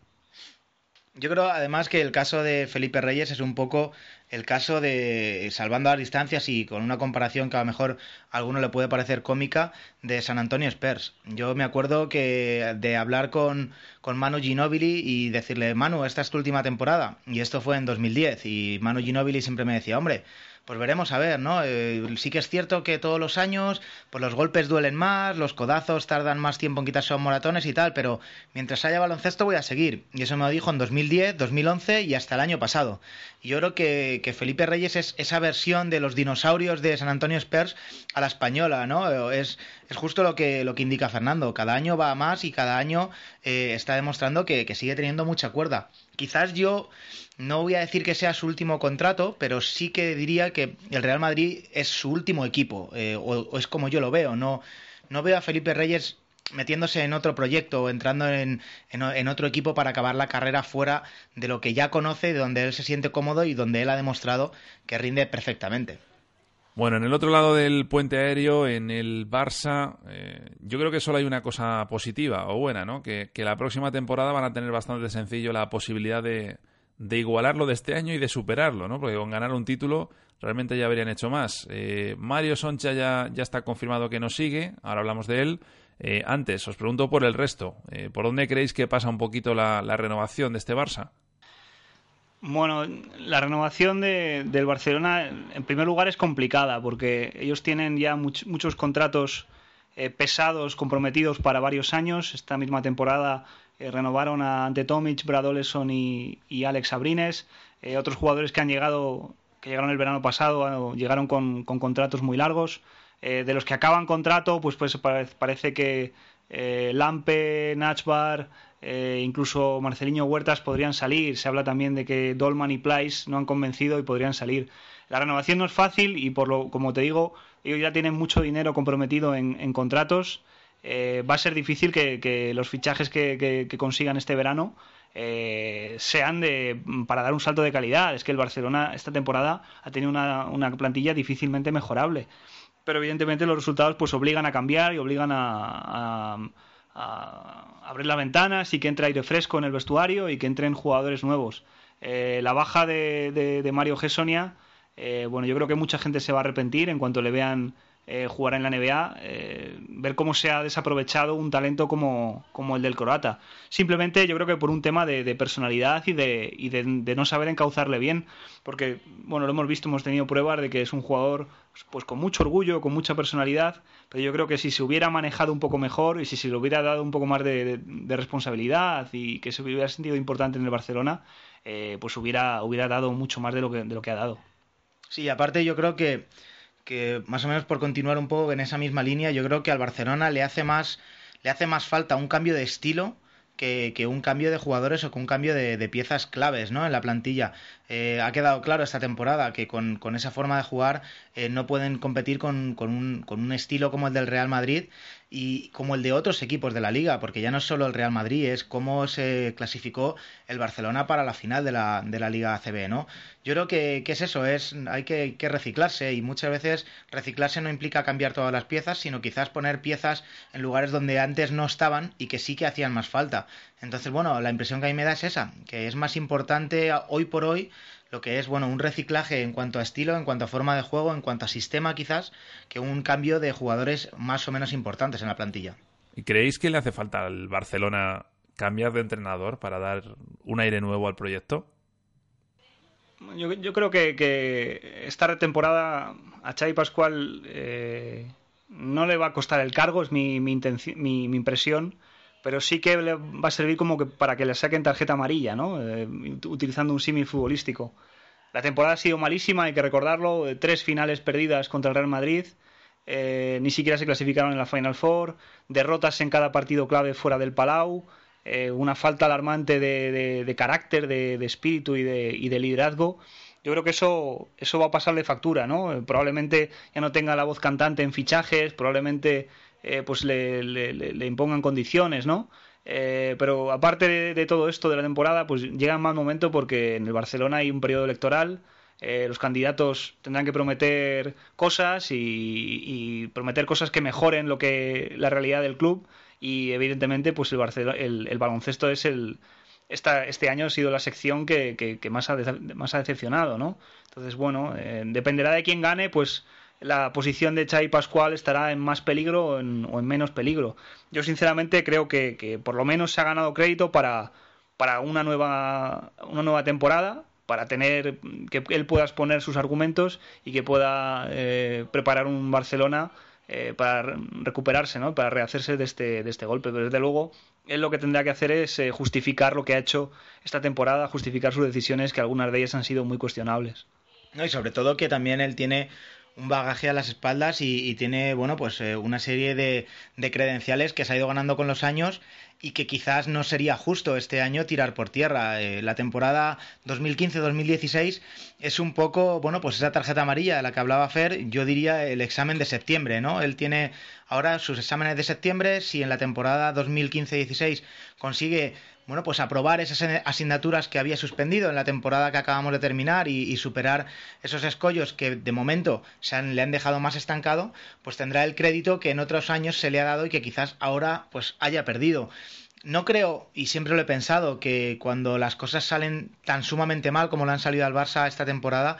[SPEAKER 6] Yo creo además que el caso de Felipe Reyes es un poco el caso de, salvando las distancias y con una comparación que a lo mejor a alguno le puede parecer cómica, de San Antonio Spurs. Yo me acuerdo que de hablar con, con Manu Ginobili y decirle, Manu, esta es tu última temporada. Y esto fue en 2010. Y Manu Ginobili siempre me decía, hombre, pues veremos a ver, ¿no? Eh, sí que es cierto que todos los años, pues los golpes duelen más, los codazos tardan más tiempo en quitarse los moratones y tal, pero mientras haya baloncesto voy a seguir. Y eso me lo dijo en 2010, 2011 y hasta el año pasado. Y yo creo que, Felipe Reyes es esa versión de los dinosaurios de San Antonio Spurs a la española, ¿no? Es, es justo lo que, lo que indica Fernando. Cada año va más y cada año eh, está demostrando que sigue teniendo mucha cuerda. Quizás yo no voy a decir que sea su último contrato, pero sí que diría que el Real Madrid es su último equipo, eh, o, es como yo lo veo. No, no veo a Felipe Reyes metiéndose en otro proyecto o entrando en, en, otro equipo para acabar la carrera fuera de lo que ya conoce, de donde él se siente cómodo y donde él ha demostrado que rinde perfectamente.
[SPEAKER 2] Bueno, en el otro lado del puente aéreo, en el Barça, eh, yo creo que solo hay una cosa positiva o buena, ¿no? Que, que la próxima temporada van a tener bastante sencillo la posibilidad de, de igualarlo de este año y de superarlo, ¿no? Porque con ganar un título realmente ya habrían hecho más. Eh, Mario Soncha ya, ya está confirmado que no sigue, ahora hablamos de él. Eh, antes, os pregunto por el resto. Eh, ¿Por dónde creéis que pasa un poquito la, renovación de este Barça?
[SPEAKER 5] Bueno, la renovación de, del Barcelona, en primer lugar, es complicada porque ellos tienen ya muchos contratos pesados, comprometidos para varios años. Esta misma temporada eh, renovaron a Ante Tomic, Brad Oleson y, Alex Abrines. Eh, otros jugadores que han llegado, que llegaron el verano pasado, llegaron con, contratos muy largos. Eh, de los que acaban contrato, pues, pues parece que Lampe, Nachbar, incluso Marceliño Huertas podrían salir. Se habla también de que Dolman y Plyce no han convencido y podrían salir. La renovación no es fácil y por lo, como te digo, ellos ya tienen mucho dinero comprometido en contratos. Eh, va a ser difícil que, los fichajes que, consigan este verano eh, sean de, para dar un salto de calidad. Es que el Barcelona esta temporada ha tenido una, plantilla difícilmente mejorable. Pero evidentemente los resultados pues obligan a cambiar y obligan a, abrir las ventanas y que entre aire fresco en el vestuario y que entren jugadores nuevos. Eh, la baja de, Mario Gessonia, bueno, yo creo que mucha gente se va a arrepentir en cuanto le vean eh, jugar en la NBA, eh, ver cómo se ha desaprovechado un talento como, como, el del croata. Simplemente yo creo que por un tema de, personalidad y, de, y de, no saber encauzarle bien, porque, bueno, lo hemos visto, hemos tenido pruebas de que es un jugador pues con mucho orgullo, con mucha personalidad, pero yo creo que si se hubiera manejado un poco mejor y si se le hubiera dado un poco más de, responsabilidad y que se hubiera sentido importante en el Barcelona, eh, pues hubiera, hubiera dado mucho más de lo que, de lo que ha dado.
[SPEAKER 6] Sí, aparte yo creo que que más o menos por continuar un poco en esa misma línea, yo creo que al Barcelona le hace más, le hace más falta un cambio de estilo que, un cambio de jugadores o que un cambio de, piezas claves ¿no? en la plantilla. Eh, ha quedado claro esta temporada que con, esa forma de jugar eh, no pueden competir con, un, con, un, estilo como el del Real Madrid y como el de otros equipos de la liga, porque ya no es solo el Real Madrid, es cómo se clasificó el Barcelona para la final de la, de la Liga ACB, ¿no? Yo creo que, es eso, es hay que, que, reciclarse y muchas veces reciclarse no implica cambiar todas las piezas, sino quizás poner piezas en lugares donde antes no estaban y que sí que hacían más falta. Entonces, bueno, la impresión que a mí me da es esa, que es más importante hoy por hoy lo que es bueno un reciclaje en cuanto a estilo, en cuanto a forma de juego, en cuanto a sistema quizás, que un cambio de jugadores más o menos importantes en la plantilla.
[SPEAKER 2] ¿Y creéis que le hace falta al Barcelona cambiar de entrenador para dar un aire nuevo al proyecto?
[SPEAKER 5] Yo, creo que, esta temporada a Xavi Pascual eh, no le va a costar el cargo, es mi, mi, mi impresión pero sí que va a servir como que para que le saquen tarjeta amarilla, ¿no? Eh, utilizando un símil futbolístico. La temporada ha sido malísima, hay que recordarlo, tres finales perdidas contra el Real Madrid, eh, ni siquiera se clasificaron en la Final Four, derrotas en cada partido clave fuera del Palau, eh, una falta alarmante de, carácter, de, espíritu y de, liderazgo. Yo creo que eso, eso va a pasarle factura, ¿no? Probablemente ya no tenga la voz cantante en fichajes, probablemente eh, pues le, impongan condiciones, ¿no? Eh, pero aparte de, todo esto de la temporada, pues llega un mal momento porque en el Barcelona hay un periodo electoral. Eh, los candidatos tendrán que prometer cosas y, prometer cosas que mejoren lo que la realidad del club y evidentemente pues el, baloncesto es el esta, este año ha sido la sección que, que, más, ha, más ha decepcionado, ¿no? Entonces, bueno, dependerá de quién gane, pues la posición de Chai Pascual estará en más peligro o en, menos peligro. Yo sinceramente creo que, por lo menos se ha ganado crédito para, para una, nueva, una nueva temporada, para tener que él pueda exponer sus argumentos y que pueda eh, preparar un Barcelona eh, para recuperarse, ¿no? para rehacerse de este, de este golpe. Pero desde luego, él lo que tendrá que hacer es eh, justificar lo que ha hecho esta temporada, justificar sus decisiones, que algunas de ellas han sido muy cuestionables.
[SPEAKER 6] No, y sobre todo que también él tiene un bagaje a las espaldas y, tiene, bueno, pues eh, una serie de, de, credenciales que se ha ido ganando con los años y que quizás no sería justo este año tirar por tierra. Eh, la temporada 2015-2016 es un poco, bueno, pues esa tarjeta amarilla de la que hablaba Fer, yo diría el examen de septiembre, ¿no? Él tiene ahora sus exámenes de septiembre, si en la temporada 2015-16 consigue bueno, pues aprobar esas asignaturas que había suspendido en la temporada que acabamos de terminar y, superar esos escollos que de momento se le han dejado más estancado, pues tendrá el crédito que en otros años se le ha dado y que quizás ahora pues haya perdido. No creo, y siempre lo he pensado, que cuando las cosas salen tan sumamente mal como le han salido al Barça esta temporada,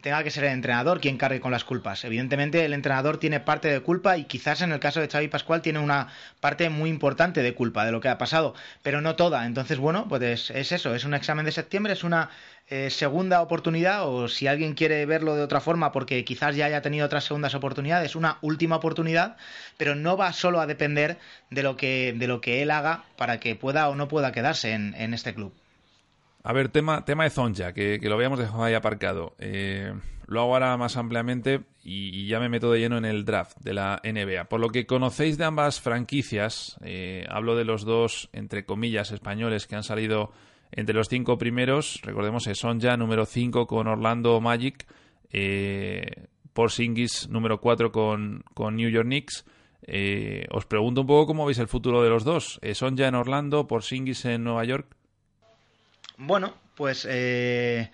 [SPEAKER 6] tenga que ser el entrenador quien cargue con las culpas. Evidentemente el entrenador tiene parte de culpa y quizás en el caso de Xavi Pascual tiene una parte muy importante de culpa de lo que ha pasado, pero no toda. Entonces, bueno, pues es, eso, es un examen de septiembre, es una eh, segunda oportunidad o si alguien quiere verlo de otra forma porque quizás ya haya tenido otras segundas oportunidades, una última oportunidad, pero no va solo a depender de lo que, de lo que él haga para que pueda o no pueda quedarse en este club.
[SPEAKER 2] A ver, tema, tema de Zonja, que, lo habíamos dejado ahí aparcado. Eh, lo hago ahora más ampliamente y, ya me meto de lleno en el draft de la NBA. Por lo que conocéis de ambas franquicias, eh, hablo de los dos, entre comillas, españoles que han salido entre los cinco primeros. Recordemos que Sonja, número 5 con Orlando Magic. Eh, Porzingis, número 4 con, con New York Knicks. Eh, os pregunto un poco cómo veis el futuro de los dos. Sonja en Orlando, Porzingis en Nueva York.
[SPEAKER 6] Bueno, pues eh,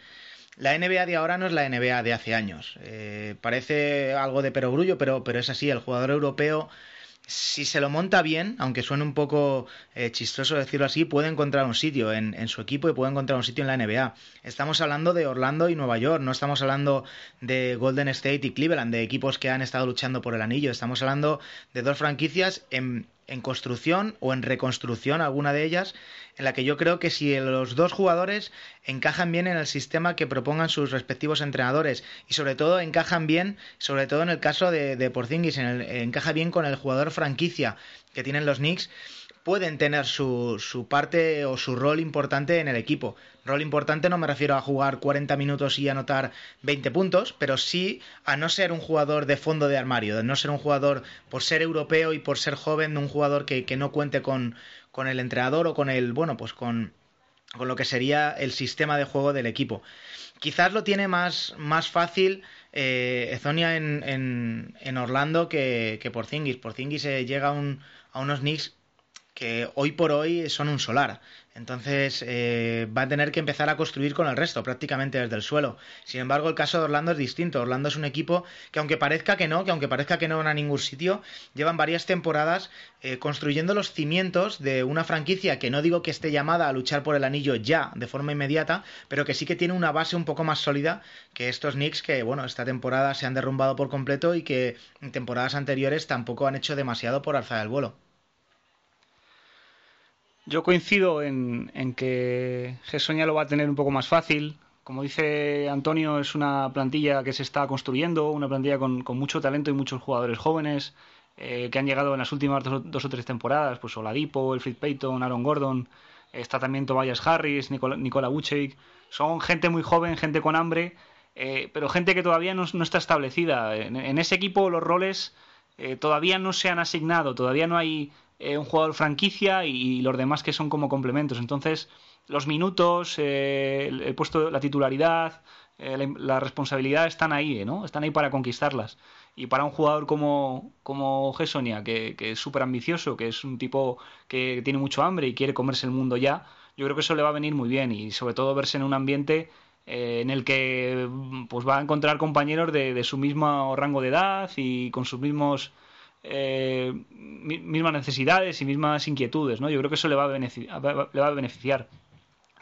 [SPEAKER 6] la NBA de ahora no es la NBA de hace años. Eh, parece algo de perogrullo, pero, pero es así. El jugador europeo, si se lo monta bien, aunque suene un poco eh, chistoso decirlo así, puede encontrar un sitio en, en, su equipo y puede encontrar un sitio en la NBA. Estamos hablando de Orlando y Nueva York, no estamos hablando de Golden State y Cleveland, de equipos que han estado luchando por el anillo. Estamos hablando de dos franquicias en en construcción o en reconstrucción, alguna de ellas, en la que yo creo que si los dos jugadores encajan bien en el sistema que propongan sus respectivos entrenadores y sobre todo encajan bien, sobre todo en el caso de, de Porzingis, en el, encaja bien con el jugador franquicia que tienen los Knicks, pueden tener su, su, parte o su rol importante en el equipo. Rol importante no me refiero a jugar 40 minutos y anotar 20 puntos, pero sí a no ser un jugador de fondo de armario, de no ser un jugador por ser europeo y por ser joven, un jugador que, que no cuente con, con el entrenador o con el, bueno, pues con con lo que sería el sistema de juego del equipo. Quizás lo tiene más, más fácil eh, Ezonia en, en, Orlando que, que por Zingis. Por Zingis llega un, a unos Knicks que hoy por hoy son un solar. Entonces eh, va a tener que empezar a construir con el resto, prácticamente desde el suelo. Sin embargo, el caso de Orlando es distinto. Orlando es un equipo que aunque parezca que no, que aunque parezca que no van a ningún sitio, llevan varias temporadas eh, construyendo los cimientos de una franquicia que no digo que esté llamada a luchar por el anillo ya, de forma inmediata, pero que sí que tiene una base un poco más sólida que estos Knicks que, bueno, esta temporada se han derrumbado por completo y que en temporadas anteriores tampoco han hecho demasiado por alzar el vuelo.
[SPEAKER 5] Yo coincido en, que Gesonia lo va a tener un poco más fácil. Como dice Antonio, es una plantilla que se está construyendo, una plantilla con, mucho talento y muchos jugadores jóvenes eh, que han llegado en las últimas dos, o tres temporadas. Pues Oladipo, Elfrid Payton, Aaron Gordon, está también Tobias Harris, Nicola, Nicola Son gente muy joven, gente con hambre, eh, pero gente que todavía no, está establecida. En, ese equipo los roles eh, todavía no se han asignado, todavía no hay eh, un jugador franquicia y, los demás que son como complementos. Entonces, los minutos, eh, el, puesto, la titularidad, eh, la, responsabilidad están ahí, ¿no? Están ahí para conquistarlas. Y para un jugador como, como Gessonia, que, es súper ambicioso, que es un tipo que tiene mucho hambre y quiere comerse el mundo ya, yo creo que eso le va a venir muy bien y sobre todo verse en un ambiente en el que pues va a encontrar compañeros de, su mismo rango de edad y con sus mismos eh, mismas necesidades y mismas inquietudes, ¿no? Yo creo que eso le va a beneficiar. Le va a beneficiar.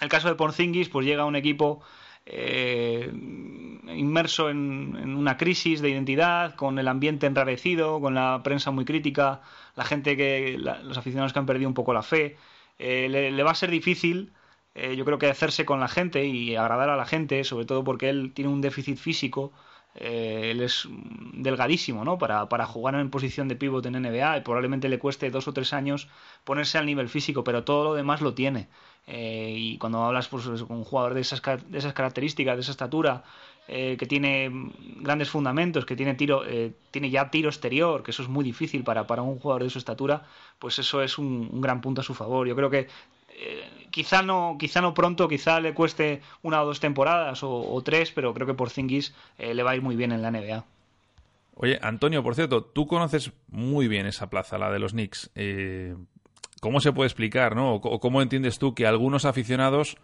[SPEAKER 5] En el caso de Porzingis, pues llega un equipo eh, inmerso en, una crisis de identidad, con el ambiente enrarecido, con la prensa muy crítica, la gente que, los aficionados que han perdido un poco la fe. Eh, le, va a ser difícil, yo creo que hacerse con la gente y agradar a la gente, sobre todo porque él tiene un déficit físico eh, él es delgadísimo, ¿no? Para, para, jugar en posición de pívot en NBA y probablemente le cueste dos o tres años ponerse al nivel físico, pero todo lo demás lo tiene. Eh, y cuando hablas pues, con un jugador de esas, de esas características, de esa estatura, eh, que tiene grandes fundamentos, que tiene tiro, tiene ya tiro exterior, que eso es muy difícil para, para un jugador de su estatura, pues eso es un, un gran punto a su favor. Yo creo que quizá no, quizá no pronto, quizá le cueste una o dos temporadas o, tres, pero creo que por Zingis eh, le va a ir muy bien en la NBA.
[SPEAKER 2] Oye, Antonio, por cierto, tú conoces muy bien esa plaza, la de los Knicks. Eh, ¿Cómo se puede explicar, no? O cómo entiendes tú que algunos aficionados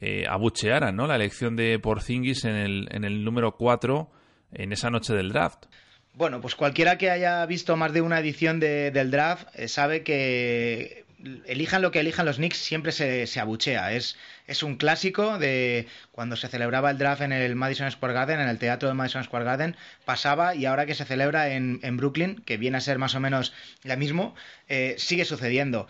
[SPEAKER 2] eh, abuchearan, ¿no? La elección de Porzingis en el, en el número 4 en esa noche del draft.
[SPEAKER 6] Bueno, pues cualquiera que haya visto más de una edición del draft sabe que elijan lo que elijan los Knicks, siempre se, se abuchea. Es, es, un clásico de cuando se celebraba el draft en el Madison Square Garden, en el teatro de Madison Square Garden, pasaba y ahora que se celebra en, en Brooklyn, que viene a ser más o menos la mismo, eh, sigue sucediendo.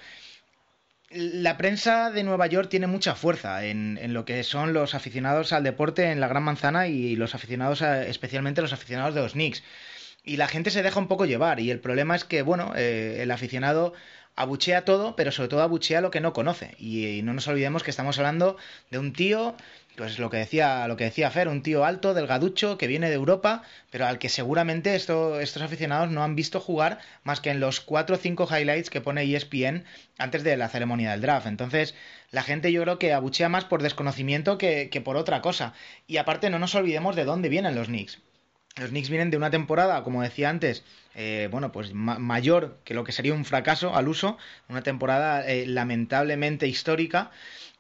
[SPEAKER 6] La prensa de Nueva York tiene mucha fuerza en, en, lo que son los aficionados al deporte en la Gran Manzana y los aficionados, especialmente los aficionados de los Knicks. Y la gente se deja un poco llevar. Y el problema es que, bueno, eh, el aficionado abuchea todo, pero sobre todo abuchea lo que no conoce. Y, no nos olvidemos que estamos hablando de un tío, pues lo que decía, lo que decía Fer, un tío alto, delgaducho, que viene de Europa, pero al que seguramente estos aficionados no han visto jugar más que en los 4 o 5 highlights que pone ESPN antes de la ceremonia del draft. Entonces, la gente yo creo que abuchea más por desconocimiento que, que por otra cosa. Y aparte, no nos olvidemos de dónde vienen los Knicks. Los Knicks vienen de una temporada, como decía antes, eh, bueno, pues mayor que lo que sería un fracaso al uso, una temporada eh, lamentablemente histórica.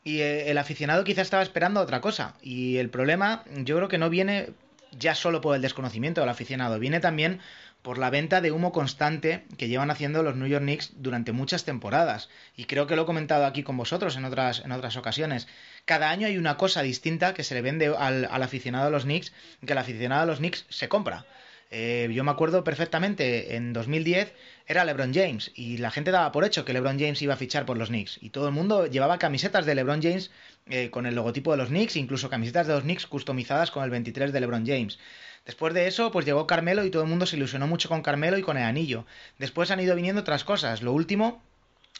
[SPEAKER 6] Y eh, el aficionado quizá estaba esperando otra cosa. Y el problema, yo creo que no viene ya solo por el desconocimiento del aficionado, viene también por la venta de humo constante que llevan haciendo los New York Knicks durante muchas temporadas. Y creo que lo he comentado aquí con vosotros en otras, en otras ocasiones. Cada año hay una cosa distinta que se le vende al, aficionado de los Knicks, que el aficionado de los Knicks se compra. Eh, yo me acuerdo perfectamente, en 2010 era LeBron James y la gente daba por hecho que LeBron James iba a fichar por los Knicks y todo el mundo llevaba camisetas de LeBron James eh, con el logotipo de los Knicks, incluso camisetas de los Knicks customizadas con el 23 de LeBron James. Después de eso, pues llegó Carmelo y todo el mundo se ilusionó mucho con Carmelo y con el anillo. Después han ido viniendo otras cosas. Lo último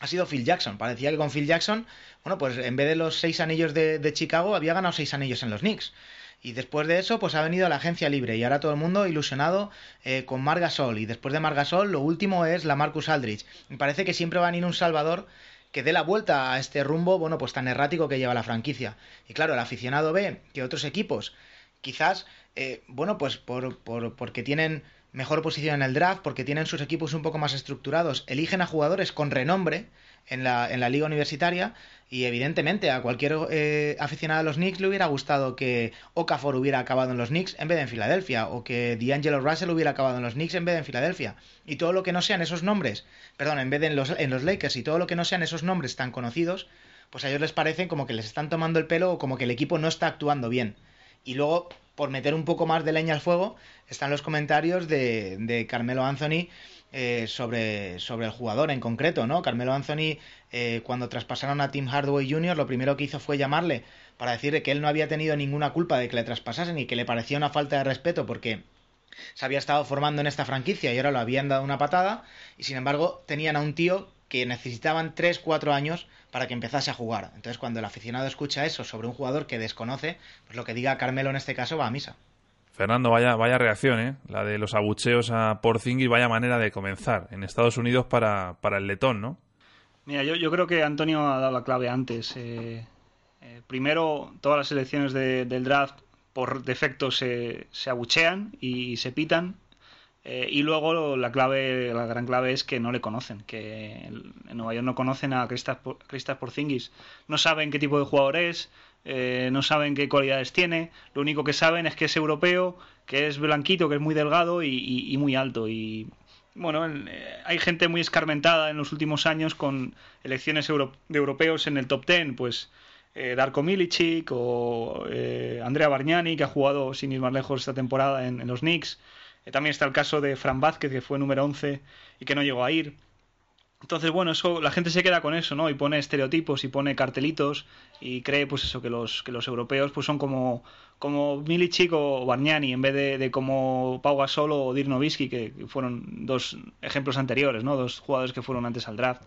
[SPEAKER 6] ha sido Phil Jackson. Parecía que con Phil Jackson, bueno, pues en vez de los seis anillos de, Chicago, había ganado seis anillos en los Knicks. Y después de eso, pues ha venido la agencia libre y ahora todo el mundo ilusionado eh, con Margasol. Y después de Margasol, lo último es la Marcus Aldrich. Me parece que siempre va a venir un Salvador que dé la vuelta a este rumbo, bueno, pues tan errático que lleva la franquicia. Y claro, el aficionado ve que otros equipos, quizás, eh, bueno, pues por, por, porque tienen mejor posición en el draft, porque tienen sus equipos un poco más estructurados, eligen a jugadores con renombre en la, en la liga universitaria y evidentemente a cualquier eh, aficionado a los Knicks le hubiera gustado que Okafor hubiera acabado en los Knicks en vez de en Filadelfia o que D'Angelo Russell hubiera acabado en los Knicks en vez de en Filadelfia y todo lo que no sean esos nombres, perdón, en vez de en los, en los Lakers y todo lo que no sean esos nombres tan conocidos, pues a ellos les parece como que les están tomando el pelo o como que el equipo no está actuando bien. Y luego, por meter un poco más de leña al fuego, están los comentarios de, de Carmelo Anthony eh, sobre, sobre el jugador en concreto, ¿no? Carmelo Anthony, eh, cuando traspasaron a Tim Hardaway Jr., lo primero que hizo fue llamarle para decirle que él no había tenido ninguna culpa de que le traspasasen y que le parecía una falta de respeto porque se había estado formando en esta franquicia y ahora lo habían dado una patada y sin embargo tenían a un tío que necesitaban 3-4 años para que empezase a jugar. Entonces cuando el aficionado escucha eso sobre un jugador que desconoce, pues lo que diga Carmelo en este caso va a misa.
[SPEAKER 2] Fernando, vaya, vaya reacción, ¿eh? La de los abucheos a Porzingis, vaya manera de comenzar en Estados Unidos para, el letón, ¿no?
[SPEAKER 5] Mira, yo, yo, creo que Antonio ha dado la clave antes. Eh, eh, primero, todas las elecciones del draft por defecto se, se abuchean y se pitan. Eh, y luego la clave, la gran clave es que no le conocen, que en Nueva York no conocen a Kristaps Porzingis. No saben qué tipo de jugador es, eh, no saben qué cualidades tiene, lo único que saben es que es europeo, que es blanquito, que es muy delgado y, muy alto. Y bueno, eh, hay gente muy escarmentada en los últimos años con elecciones de europeos en el top ten, pues eh, Darko Milicic o Andrea Bargnani, que ha jugado sin ir más lejos esta temporada en, los Knicks. También está el caso de Fran Vázquez, que fue número 11 y que no llegó a ir. Entonces, bueno, eso, la gente se queda con eso, ¿no? Y pone estereotipos y pone cartelitos y cree, pues eso, que los, que los europeos pues son como, como o Bargnani en vez de, como Pau Gasol o Dirk que fueron dos ejemplos anteriores, ¿no? Dos jugadores que fueron antes al draft.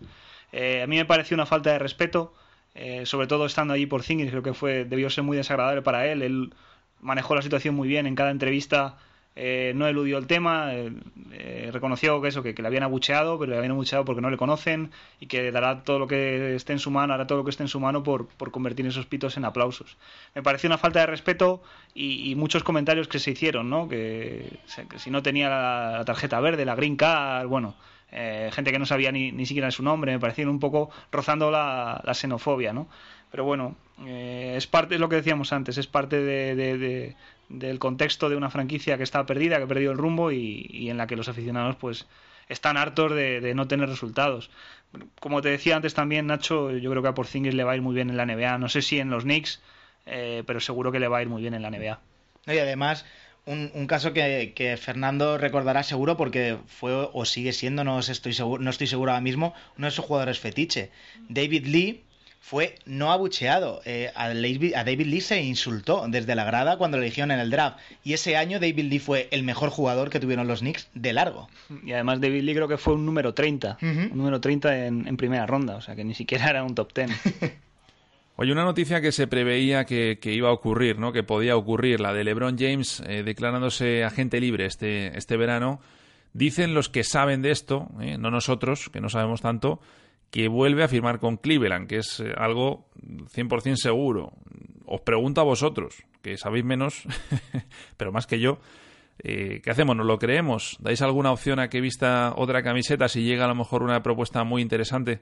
[SPEAKER 5] Eh, a mí me pareció una falta de respeto, eh, sobre todo estando allí por Zingis, creo que fue debió ser muy desagradable para él. Él manejó la situación muy bien en cada entrevista eh, no eludió el tema, eh, eh, reconoció que eso, que, le habían abucheado, pero le habían abucheado porque no le conocen y que dará todo lo que esté en su mano, hará todo lo que esté en su mano por, convertir esos pitos en aplausos. Me pareció una falta de respeto y, muchos comentarios que se hicieron, ¿no? Que, si no tenía la, tarjeta verde, la green card, bueno, gente que no sabía ni, ni siquiera su nombre, me parecieron un poco rozando la, xenofobia, ¿no? Pero bueno, es parte, es lo que decíamos antes, es parte de del contexto de una franquicia que está perdida, que ha perdido el rumbo y, en la que los aficionados pues están hartos de, no tener resultados. Como te decía antes también, Nacho, yo creo que a Porzingis le va a ir muy bien en la NBA. No sé si en los Knicks, eh, pero seguro que le va a ir muy bien en la NBA.
[SPEAKER 6] Y además, un, caso que, Fernando recordará seguro porque fue o sigue siendo, no estoy seguro, no estoy seguro ahora mismo, uno de sus jugadores fetiche. David Lee fue no abucheado. Eh, a, David Lee se insultó desde la grada cuando lo eligieron en el draft. Y ese año David Lee fue el mejor jugador que tuvieron los Knicks de largo.
[SPEAKER 5] Y además David Lee creo que fue un número 30. Un número 30 en, primera ronda. O sea que ni siquiera era un top 10.
[SPEAKER 2] Oye, una noticia que se preveía que, iba a ocurrir, ¿no? Que podía ocurrir, la de LeBron James eh, declarándose agente libre este, este verano. Dicen los que saben de esto, ¿eh? no nosotros, que no sabemos tanto, que vuelve a firmar con Cleveland, que es eh, algo 100% seguro. Os pregunto a vosotros, que sabéis menos, pero más que yo, eh, ¿qué hacemos? ¿Nos lo creemos? ¿Dais alguna opción a que vista otra camiseta si llega a lo mejor una propuesta muy interesante?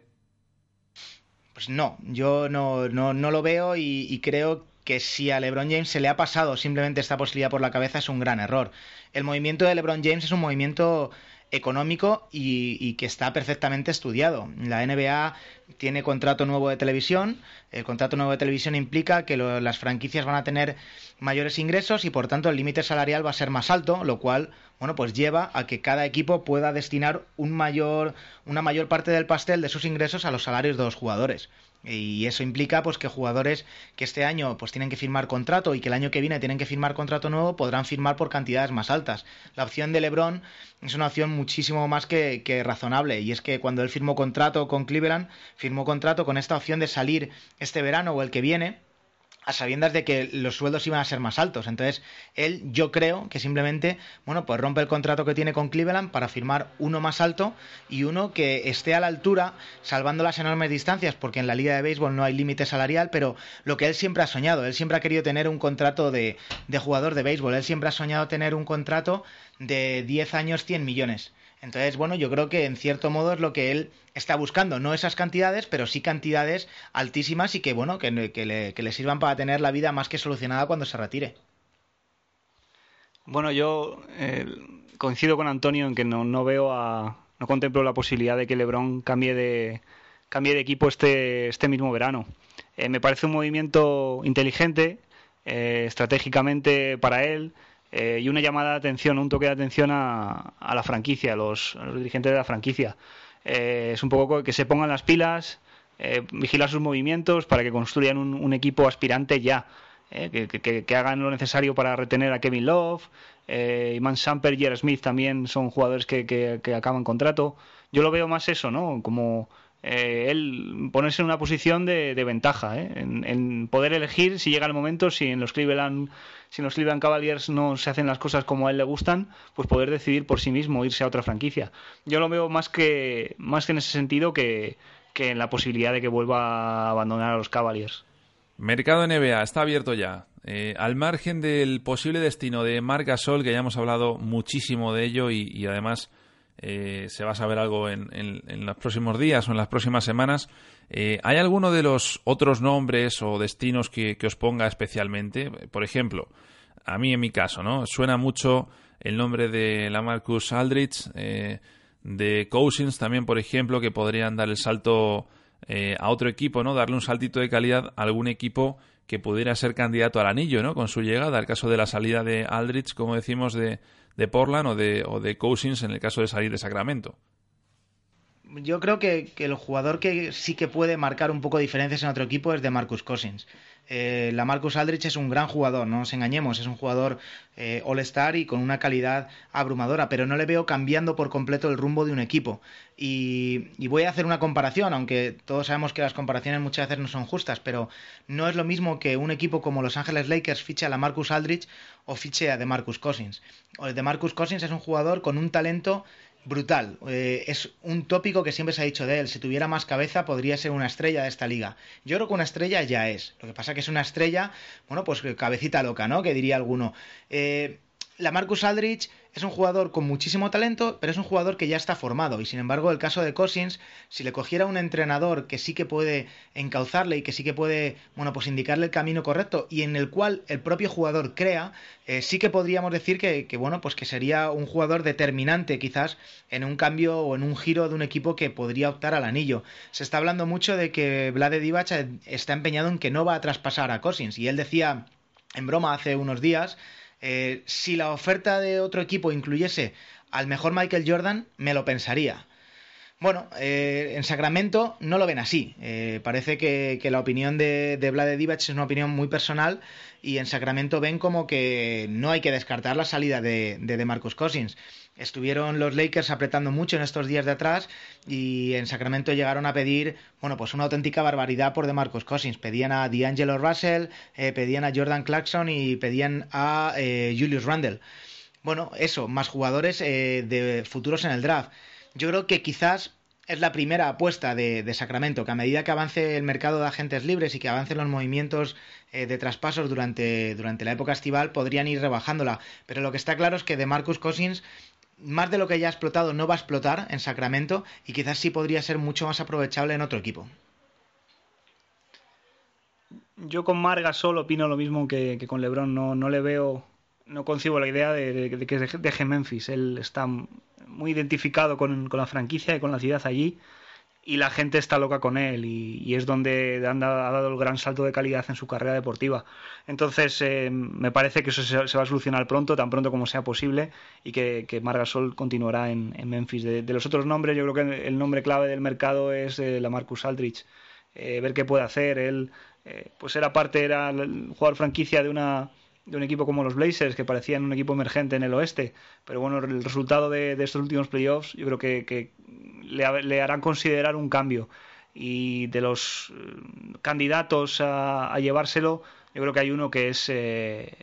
[SPEAKER 6] Pues no, yo no, no, no lo veo y, y creo que si a LeBron James se le ha pasado simplemente esta posibilidad por la cabeza es un gran error. El movimiento de LeBron James es un movimiento económico y, que está perfectamente estudiado. La NBA tiene contrato nuevo de televisión. El contrato nuevo de televisión implica que las franquicias van a tener mayores ingresos y por tanto el límite salarial va a ser más alto, lo cual bueno, pues lleva a que cada equipo pueda destinar un mayor, una mayor parte del pastel de sus ingresos a los salarios de los jugadores. Y eso implica pues que jugadores que este año pues tienen que firmar contrato y que el año que viene tienen que firmar contrato nuevo podrán firmar por cantidades más altas. La opción de LeBron es una opción muchísimo más que, que razonable y es que cuando él firmó contrato con Cleveland, firmó contrato con esta opción de salir este verano o el que viene a sabiendas de que los sueldos iban a ser más altos. Entonces, él, yo creo que simplemente, bueno, pues rompe el contrato que tiene con Cleveland para firmar uno más alto y uno que esté a la altura, salvando las enormes distancias, porque en la liga de béisbol no hay límite salarial, pero lo que él siempre ha soñado, él siempre ha querido tener un contrato de, de jugador de béisbol, él siempre ha soñado tener un contrato de 10 años, 100 millones. Entonces, bueno, yo creo que en cierto modo es lo que él está buscando, no esas cantidades, pero sí cantidades altísimas y que, bueno, que, le, sirvan para tener la vida más que solucionada cuando se retire.
[SPEAKER 5] Bueno, yo eh, coincido con Antonio en que no, veo a, no contemplo la posibilidad de que LeBron cambie de, cambie de equipo este, este mismo verano. Eh, me parece un movimiento inteligente, eh, estratégicamente para él. Y una llamada de atención, un toque de atención a, la franquicia, a los dirigentes de la franquicia. Eh, es un poco que se pongan las pilas, eh, vigilar sus movimientos para que construyan un, equipo aspirante ya. Eh, que, hagan lo necesario para retener a Kevin Love, eh, Iman Samper y Smith también son jugadores que, acaban contrato. Yo lo veo más eso, ¿no? Como él ponerse en una posición de, ventaja, en, en, poder elegir si llega el momento, si en los Cleveland si los Cleveland Cavaliers no se hacen las cosas como a él le gustan, pues poder decidir por sí mismo irse a otra franquicia. Yo lo veo más que, más que en ese sentido que, en la posibilidad de que vuelva a abandonar a los Cavaliers.
[SPEAKER 2] Mercado NBA está abierto ya. Eh, al margen del posible destino de Marc Gasol, que ya hemos hablado muchísimo de ello y, además eh, se va a saber algo en, los próximos días o en las próximas semanas, eh, ¿Hay alguno de los otros nombres o destinos que, os ponga especialmente? Por ejemplo, a mí en mi caso, ¿no? Suena mucho el nombre de la Marcus Aldrich, eh, de Cousins también, por ejemplo, que podrían dar el salto a otro equipo, ¿no? Darle un saltito de calidad a algún equipo que pudiera ser candidato al anillo, ¿no? Con su llegada, el caso de la salida de Aldrich, como decimos, de, de Portland o de, o de Cousins en el caso de salir de Sacramento
[SPEAKER 6] yo creo que, el jugador que sí que puede marcar un poco diferencias en otro equipo es de Marcus Cousins. Eh, la Marcus Aldrich es un gran jugador, no nos engañemos, es un jugador eh, all-star y con una calidad abrumadora, pero no le veo cambiando por completo el rumbo de un equipo. Y, y, voy a hacer una comparación, aunque todos sabemos que las comparaciones muchas veces no son justas, pero no es lo mismo que un equipo como Los Ángeles Lakers fiche a la Marcus Aldrich o fiche a de Marcus Cousins. O de Marcus Cousins es un jugador con un talento brutal. Eh, es un tópico que siempre se ha dicho de él. Si tuviera más cabeza, podría ser una estrella de esta liga. Yo creo que una estrella ya es. Lo que pasa que es una estrella, bueno, pues cabecita loca, ¿no? Que diría alguno. Eh, la Marcus Aldrich es un jugador con muchísimo talento, pero es un jugador que ya está formado. Y sin embargo, el caso de Cousins, si le cogiera un entrenador que sí que puede encauzarle y que sí que puede, bueno, pues indicarle el camino correcto y en el cual el propio jugador crea, eh, sí que podríamos decir que, bueno, pues que sería un jugador determinante quizás en un cambio o en un giro de un equipo que podría optar al anillo. Se está hablando mucho de que Vlade Divac está empeñado en que no va a traspasar a Cousins y él decía en broma hace unos días eh, si la oferta de otro equipo incluyese al mejor Michael Jordan, me lo pensaría. Bueno, eh, en Sacramento no lo ven así. Eh, parece que, la opinión de, de Vlade Divac es una opinión muy personal y en Sacramento ven como que no hay que descartar la salida de, de, Marcus Cousins. Estuvieron los Lakers apretando mucho en estos días de atrás y en Sacramento llegaron a pedir, bueno, pues una auténtica barbaridad por Marcus Cousins. Pedían a D'Angelo Russell, eh, pedían a Jordan Clarkson y pedían a Julius Randle. Bueno, eso, más jugadores de futuros en el draft yo creo que quizás es la primera apuesta de, Sacramento, que a medida que avance el mercado de agentes libres y que avancen los movimientos eh, de traspasos durante, durante la época estival, podrían ir rebajándola. Pero lo que está claro es que de Marcus Cousins, más de lo que ya ha explotado, no va a explotar en Sacramento y quizás sí podría ser mucho más aprovechable en otro equipo.
[SPEAKER 5] Yo con Marga solo opino lo mismo que, con Lebron, no, no le veo no concibo la idea de, que deje Memphis. Él está muy identificado con, la franquicia y con la ciudad allí y la gente está loca con él y, es donde ha dado el gran salto de calidad en su carrera deportiva. Entonces eh, me parece que eso se, va a solucionar pronto, tan pronto como sea posible y que, que Margasol continuará en, Memphis. De, los otros nombres, yo creo que el nombre clave del mercado es eh, la Marcus Aldrich. Eh, ver qué puede hacer. Él pues era parte, era el jugador franquicia de una de un equipo como los Blazers, que parecían un equipo emergente en el oeste. Pero bueno, el resultado de, estos últimos playoffs yo creo que, le, harán considerar un cambio. Y de los eh, candidatos a, llevárselo, yo creo que hay uno que es eh,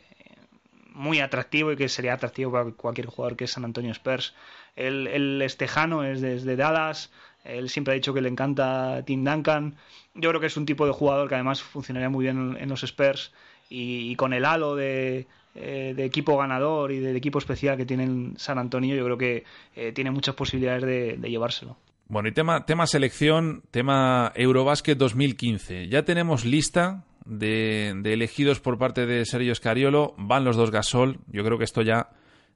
[SPEAKER 5] muy atractivo y que sería atractivo para cualquier jugador que es San Antonio Spurs. El, el estejano es desde Dallas, él siempre ha dicho que le encanta Tim Duncan. Yo creo que es un tipo de jugador que además funcionaría muy bien en los Spurs y, con el halo de, eh, de, equipo ganador y de, equipo especial que tiene San Antonio, yo creo que eh, tiene muchas posibilidades de, llevárselo.
[SPEAKER 2] Bueno, y tema, tema selección, tema Eurobasket 2015. Ya tenemos lista de, elegidos por parte de Sergio Scariolo. Van los dos Gasol. Yo creo que esto ya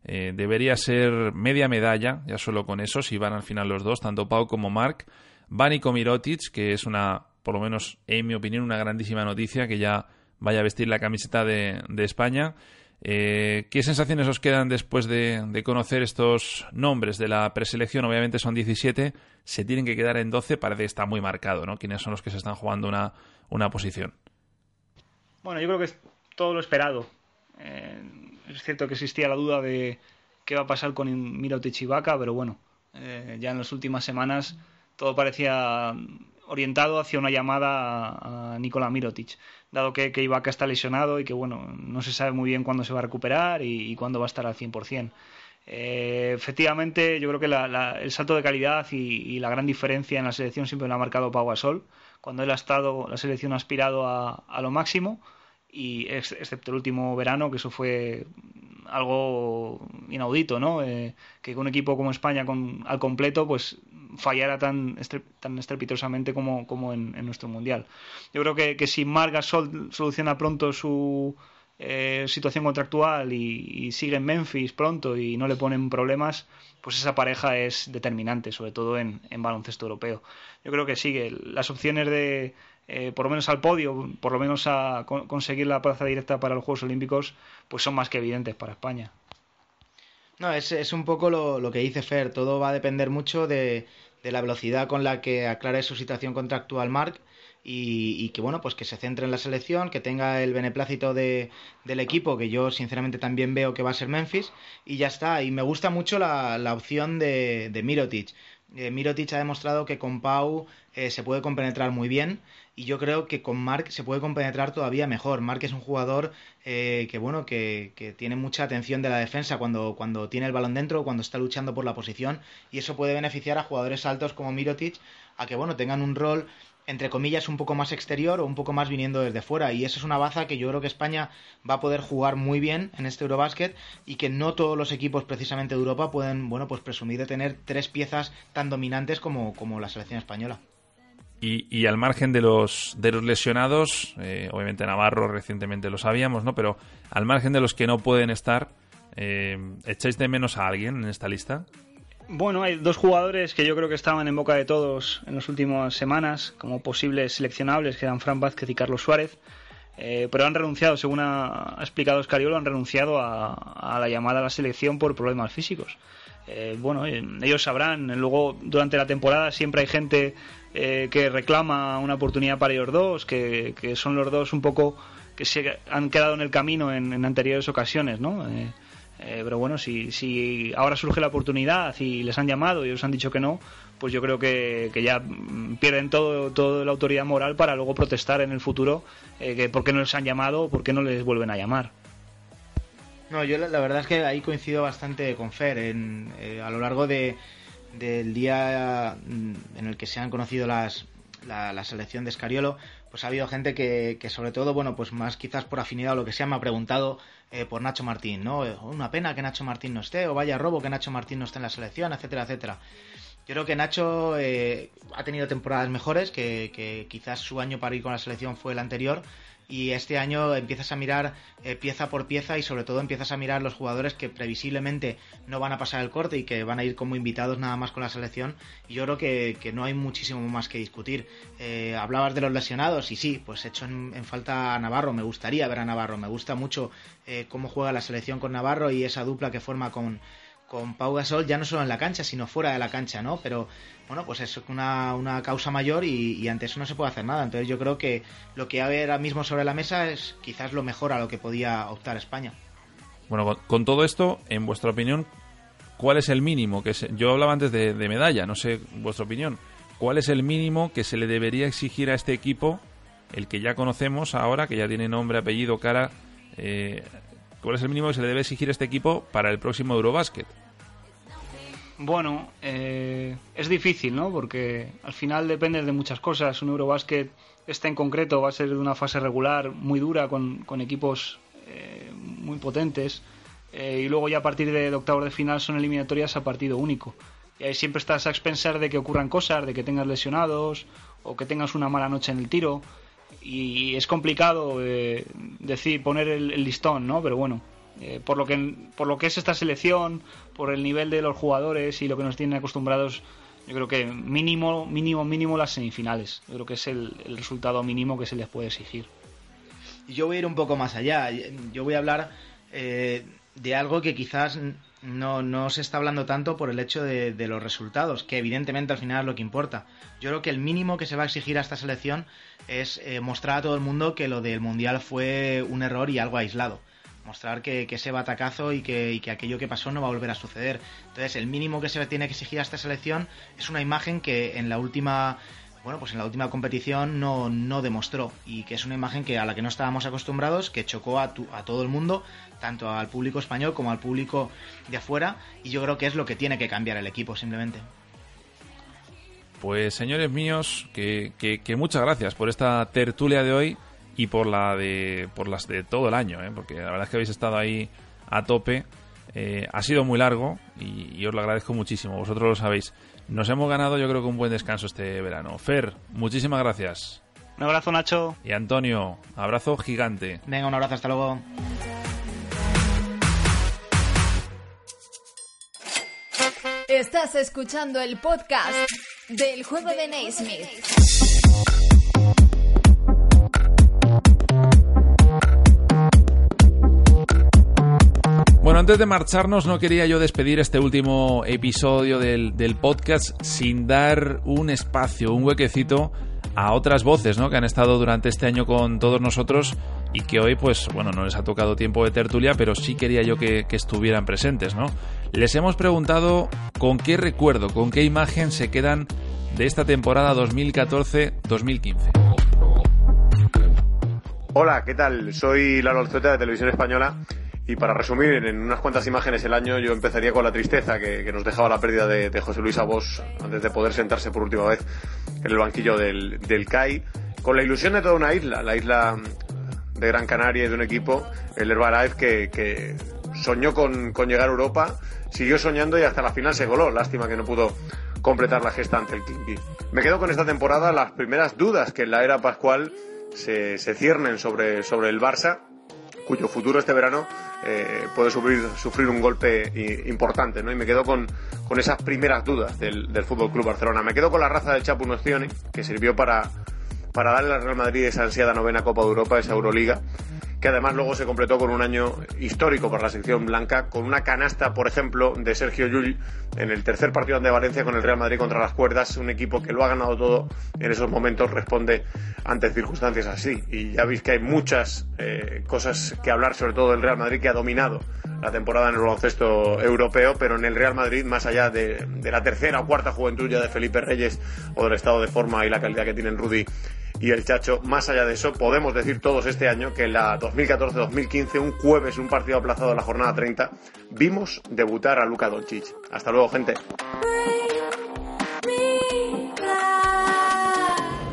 [SPEAKER 2] eh, debería ser media medalla, ya solo con eso, si van al final los dos, tanto Pau como Mark. Van y Mirotic, que es una, por lo menos en mi opinión, una grandísima noticia, que ya vaya a vestir la camiseta de, España. Eh, ¿Qué sensaciones os quedan después de, conocer estos nombres de la preselección? Obviamente son 17, se tienen que quedar en 12, parece que está muy marcado, ¿no? ¿Quiénes son los que se están jugando una, una posición?
[SPEAKER 5] Bueno, yo creo que es todo lo esperado. Eh, es cierto que existía la duda de qué va a pasar con Mirotic y pero bueno, eh, ya en las últimas semanas todo parecía orientado hacia una llamada a, Nikola Mirotic, dado que, que, Ibaka está lesionado y que bueno, no se sabe muy bien cuándo se va a recuperar y, cuándo va a estar al 100%. Eh, efectivamente, yo creo que el salto de calidad y, la gran diferencia en la selección siempre lo ha marcado Pau Gasol. Cuando él ha estado, la selección ha aspirado a, a lo máximo y excepto el último verano, que eso fue algo inaudito, ¿no? Eh, que un equipo como España al completo pues fallara tan, tan estrepitosamente como, como en, nuestro Mundial. Yo creo que, que si Marga Sol soluciona pronto su eh, situación contractual y, sigue en Memphis pronto y no le ponen problemas, pues esa pareja es determinante, sobre todo en, en baloncesto europeo. Yo creo que sigue. Las opciones de eh, por lo menos al podio, por lo menos a conseguir la plaza directa para los Juegos Olímpicos, pues son más que evidentes para España.
[SPEAKER 6] No, es, es un poco lo, lo, que dice Fer, todo va a depender mucho de, de, la velocidad con la que aclare su situación contractual Marc y, y, que bueno, pues que se centre en la selección, que tenga el beneplácito de, del equipo, que yo sinceramente también veo que va a ser Memphis, y ya está. Y me gusta mucho la, la opción de, de Mirotic. Eh, Mirotic ha demostrado que con Pau eh, se puede compenetrar muy bien y yo creo que con Mark se puede compenetrar todavía mejor. Mark es un jugador eh, que bueno que, tiene mucha atención de la defensa cuando, cuando tiene el balón dentro, cuando está luchando por la posición y eso puede beneficiar a jugadores altos como Mirotic a que bueno tengan un rol entre comillas, un poco más exterior o un poco más viniendo desde fuera. Y eso es una baza que yo creo que España va a poder jugar muy bien en este Eurobasket y que no todos los equipos precisamente de Europa pueden, bueno, pues presumir de tener tres piezas tan dominantes como, como la selección española.
[SPEAKER 2] Y, al margen de los, de los lesionados, eh, obviamente Navarro recientemente lo sabíamos, ¿no? Pero al margen de los que no pueden estar, eh, ¿echáis de menos a alguien en esta lista?
[SPEAKER 5] Bueno, hay dos jugadores que yo creo que estaban en boca de todos en las últimas semanas como posibles seleccionables, que eran Fran Vázquez y Carlos Suárez, eh, pero han renunciado, según ha, explicado Escariolo, han renunciado a, la llamada a la selección por problemas físicos. Eh, bueno, eh, ellos sabrán, luego durante la temporada siempre hay gente que reclama una oportunidad para ellos dos, que, son los dos un poco que se han quedado en el camino en, en anteriores ocasiones, ¿no? Eh, pero bueno, si, si ahora surge la oportunidad y les han llamado y ellos han dicho que no, pues yo creo que, ya pierden todo, toda la autoridad moral para luego protestar en el futuro eh, que por qué no les han llamado o por qué no les vuelven a llamar.
[SPEAKER 6] No, yo la, verdad es que ahí coincido bastante con Fer. En, eh, a lo largo de, del día mm, en el que se han conocido las, la, selección de Escariolo, pues ha habido gente que, que, sobre todo, bueno, pues más quizás por afinidad o lo que sea, me ha preguntado eh, por Nacho Martín, ¿no? Eh, una pena que Nacho Martín no esté, o vaya robo que Nacho Martín no esté en la selección, etcétera, etcétera. Yo creo que Nacho eh, ha tenido temporadas mejores, que, que, quizás su año para ir con la selección fue el anterior, y este año empiezas a mirar eh, pieza por pieza y sobre todo empiezas a mirar los jugadores que previsiblemente no van a pasar el corte y que van a ir como invitados nada más con la selección y yo creo que, no hay muchísimo más que discutir. Eh, hablabas de los lesionados y sí, pues hecho en, falta a Navarro, me gustaría ver a Navarro, me gusta mucho eh, cómo juega la selección con Navarro y esa dupla que forma con, con Pau Gasol ya no solo en la cancha, sino fuera de la cancha, ¿no? Pero bueno, pues es una, una causa mayor y, ante eso no se puede hacer nada. Entonces yo creo que lo que hay ahora mismo sobre la mesa es quizás lo mejor a lo que podía optar España.
[SPEAKER 2] Bueno, con, todo esto, en vuestra opinión, ¿cuál es el mínimo? que Yo hablaba antes de, medalla, no sé vuestra opinión. ¿Cuál es el mínimo que se le debería exigir a este equipo el que ya conocemos ahora, que ya tiene nombre, apellido, cara. Eh, ¿Cuál es el mínimo que se le debe exigir a este equipo para el próximo Eurobasket?
[SPEAKER 5] Bueno, eh, es difícil, ¿no? Porque al final depende de muchas cosas. Un Eurobasket, este en concreto, va a ser de una fase regular muy dura con, equipos eh, muy potentes. Eh, y luego ya a partir de, octavos de final son eliminatorias a partido único. Y ahí siempre estás a expensar de que ocurran cosas, de que tengas lesionados o que tengas una mala noche en el tiro. Y es complicado decir, poner el listón, ¿no? Pero bueno, eh, por, lo que, por lo que es esta selección, por el nivel de los jugadores y lo que nos tienen acostumbrados, yo creo que mínimo, mínimo, mínimo las semifinales. Yo creo que es el, resultado mínimo que se les puede exigir.
[SPEAKER 6] Yo voy a ir un poco más allá. Yo voy a hablar eh, de algo que quizás no, no, se está hablando tanto por el hecho de, los resultados, que evidentemente al final es lo que importa. Yo creo que el mínimo que se va a exigir a esta selección es eh, mostrar a todo el mundo que lo del Mundial fue un error y algo aislado mostrar que, ese batacazo y que, que, aquello que pasó no va a volver a suceder. Entonces, el mínimo que se tiene que exigir a esta selección es una imagen que en la última bueno, pues en la última competición no, no demostró y que es una imagen que a la que no estábamos acostumbrados, que chocó a, a todo el mundo, tanto al público español como al público de afuera y yo creo que es lo que tiene que cambiar el equipo simplemente.
[SPEAKER 2] Pues señores míos, que, que muchas gracias por esta tertulia de hoy y por la de por las de todo el año, ¿eh? porque la verdad es que habéis estado ahí a tope. Eh, ha sido muy largo y, os lo agradezco muchísimo. Vosotros lo sabéis. Nos hemos ganado, yo creo que un buen descanso este verano. Fer, muchísimas gracias.
[SPEAKER 5] Un abrazo, Nacho.
[SPEAKER 2] Y Antonio, abrazo gigante.
[SPEAKER 6] Venga, un abrazo, hasta luego.
[SPEAKER 1] Estás escuchando el podcast del juego de Naismith.
[SPEAKER 2] Antes de marcharnos, no quería yo despedir este último episodio del, podcast sin dar un espacio, un huequecito a otras voces ¿no? que han estado durante este año con todos nosotros y que hoy, pues, bueno, no les ha tocado tiempo de tertulia, pero sí quería yo que, estuvieran presentes, ¿no? Les hemos preguntado con qué recuerdo, con qué imagen se quedan de esta temporada 2014-2015.
[SPEAKER 7] Hola, ¿qué tal? Soy Lalo Alzueta de Televisión Española y para resumir en unas cuantas imágenes el año, yo empezaría con la tristeza que, nos dejaba la pérdida de, José Luis Abos antes de poder sentarse por última vez en el banquillo del, del CAI, con la ilusión de toda una isla, la isla de Gran Canaria y de un equipo, el Herbalife, que, soñó con, con, llegar a Europa, siguió soñando y hasta la final se goló. Lástima que no pudo completar la gesta ante el Kinky. Me quedo con esta temporada las primeras dudas que en la era Pascual se, se ciernen sobre, sobre el Barça cuyo futuro este verano eh, puede sufrir, sufrir un golpe importante, ¿no? Y me quedo con, con esas primeras dudas del, del Fútbol Club Barcelona. Me quedo con la raza del Chapu Nozioni, que sirvió para, para darle al Real Madrid esa ansiada novena Copa de Europa, esa Euroliga que además luego se completó con un año histórico para la sección blanca, con una canasta, por ejemplo, de Sergio Llull en el tercer partido de Valencia con el Real Madrid contra las cuerdas, un equipo que lo ha ganado todo en esos momentos, responde ante circunstancias así. Y ya veis que hay muchas eh, cosas que hablar, sobre todo del Real Madrid, que ha dominado la temporada en el baloncesto europeo, pero en el Real Madrid, más allá de, la tercera o cuarta juventud ya de Felipe Reyes o del estado de forma y la calidad que tienen Rudy y el Chacho. Más allá de eso, podemos decir todos este año que en la 2014-2015, un jueves, un partido aplazado de la jornada 30, vimos debutar a Luka Doncic. Hasta luego, gente.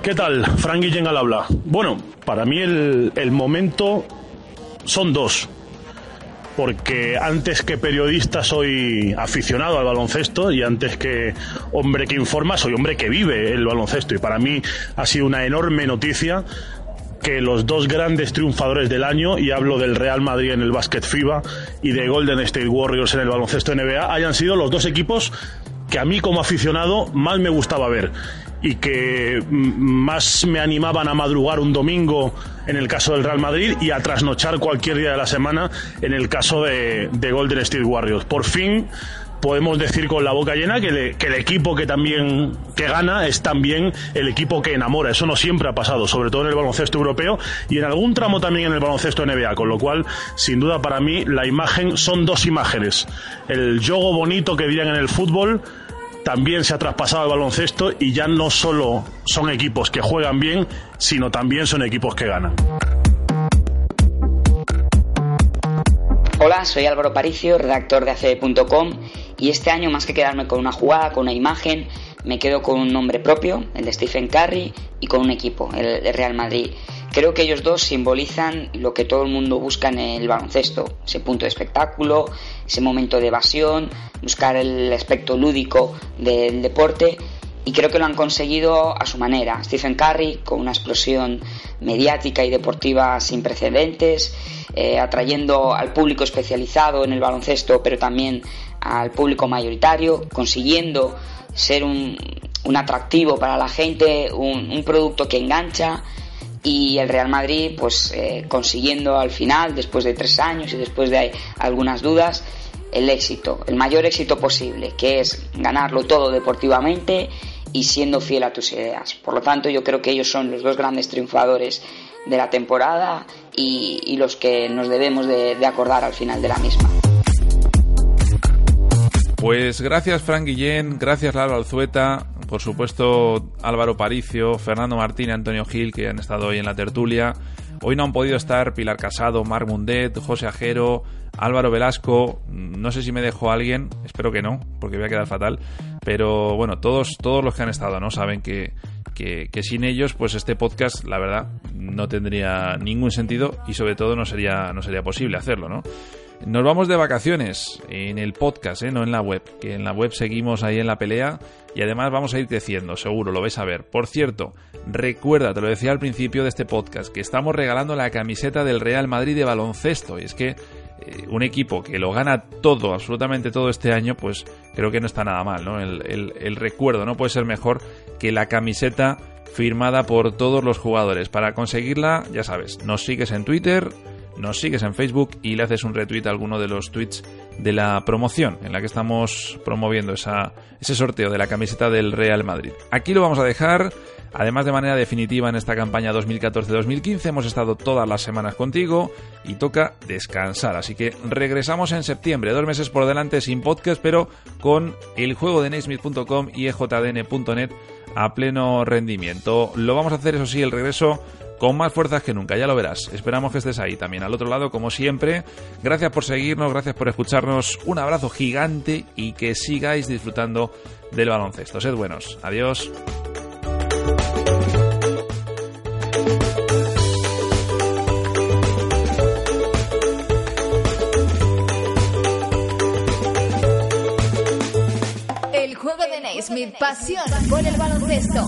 [SPEAKER 8] ¿Qué tal? Frank Guillén al habla. Bueno, para mí el momento son dos porque antes que periodista soy aficionado al baloncesto y antes que hombre que informa soy hombre que vive el baloncesto. Y para mí ha sido una enorme noticia que los dos grandes triunfadores del año, y hablo del Real Madrid en el básquet FIBA y de Golden State Warriors en el baloncesto NBA, hayan sido los dos equipos que a mí como aficionado más me gustaba ver y que más me animaban a madrugar un domingo en el caso del Real Madrid y a trasnochar cualquier día de la semana en el caso de, Golden State Warriors. Por fin podemos decir con la boca llena que, que, el equipo que también que gana es también el equipo que enamora. Eso no siempre ha pasado, sobre todo en el baloncesto europeo y en algún tramo también en el baloncesto NBA, con lo cual, sin duda para mí, la imagen son dos imágenes. El juego bonito que dirían en el fútbol también se ha traspasado al baloncesto y ya no solo son equipos que juegan bien, sino también son equipos que ganan.
[SPEAKER 4] Hola, soy Álvaro Paricio, redactor de ACB.com y este año más que quedarme con una jugada, con una imagen, me quedo con un nombre propio, el de Stephen Curry, y con un equipo, el de Real Madrid. Creo que ellos dos simbolizan lo que todo el mundo busca en el baloncesto, ese punto de espectáculo, ese momento de evasión, buscar el aspecto lúdico del deporte y creo que lo han conseguido a su manera. Stephen Curry con una explosión mediática y deportiva sin precedentes, eh, atrayendo al público especializado en el baloncesto, pero también al público mayoritario, consiguiendo ser un, atractivo para la gente, un, producto que engancha y el Real Madrid pues eh, consiguiendo al final, después de tres años y después de algunas dudas, el éxito, el mayor éxito posible, que es ganarlo todo deportivamente y siendo fiel a tus ideas. Por lo tanto, yo creo que ellos son los dos grandes triunfadores de la temporada y, los que nos debemos de, acordar al final de la misma.
[SPEAKER 2] Pues gracias Frank Guillén, gracias Lalo Alzueta, por supuesto Álvaro Paricio, Fernando Martín Antonio Gil que han estado hoy en la tertulia. Hoy no han podido estar Pilar Casado, Marc Mundet, José Ajero, Álvaro Velasco. No sé si me dejó alguien, espero que no, porque voy a quedar fatal. Pero bueno, todos, todos los que han estado, ¿no? Saben que, que, sin ellos, pues este podcast, la verdad, no tendría ningún sentido y sobre todo no sería, no sería posible hacerlo, ¿no? Nos vamos de vacaciones en el podcast, ¿eh? no en la web, que en la web seguimos ahí en la pelea y además vamos a ir creciendo, seguro, lo vais a ver. Por cierto, recuerda, te lo decía al principio de este podcast, que estamos regalando la camiseta del Real Madrid de baloncesto y es que eh, un equipo que lo gana todo, absolutamente todo este año, pues creo que no está nada mal, ¿no? El, el recuerdo no puede ser mejor que la camiseta firmada por todos los jugadores. Para conseguirla, ya sabes, nos sigues en Twitter, nos sigues en Facebook y le haces un retweet a alguno de los tweets de la promoción en la que estamos promoviendo ese sorteo de la camiseta del Real Madrid. Aquí lo vamos a dejar. Además, de manera definitiva en esta campaña 2014-2015 hemos estado todas las semanas contigo y toca descansar. Así que regresamos en septiembre, dos meses por delante sin podcast, pero con el juego de Naismith.com y ejdn.net a pleno rendimiento. Lo vamos a hacer, eso sí, el regreso con más fuerzas que nunca, ya lo verás. Esperamos que estés ahí también, al otro lado, como siempre. Gracias por seguirnos, gracias por escucharnos. Un abrazo gigante y que sigáis disfrutando del baloncesto. Sed buenos. Adiós.
[SPEAKER 1] El juego de Naismith, pasión por el baloncesto.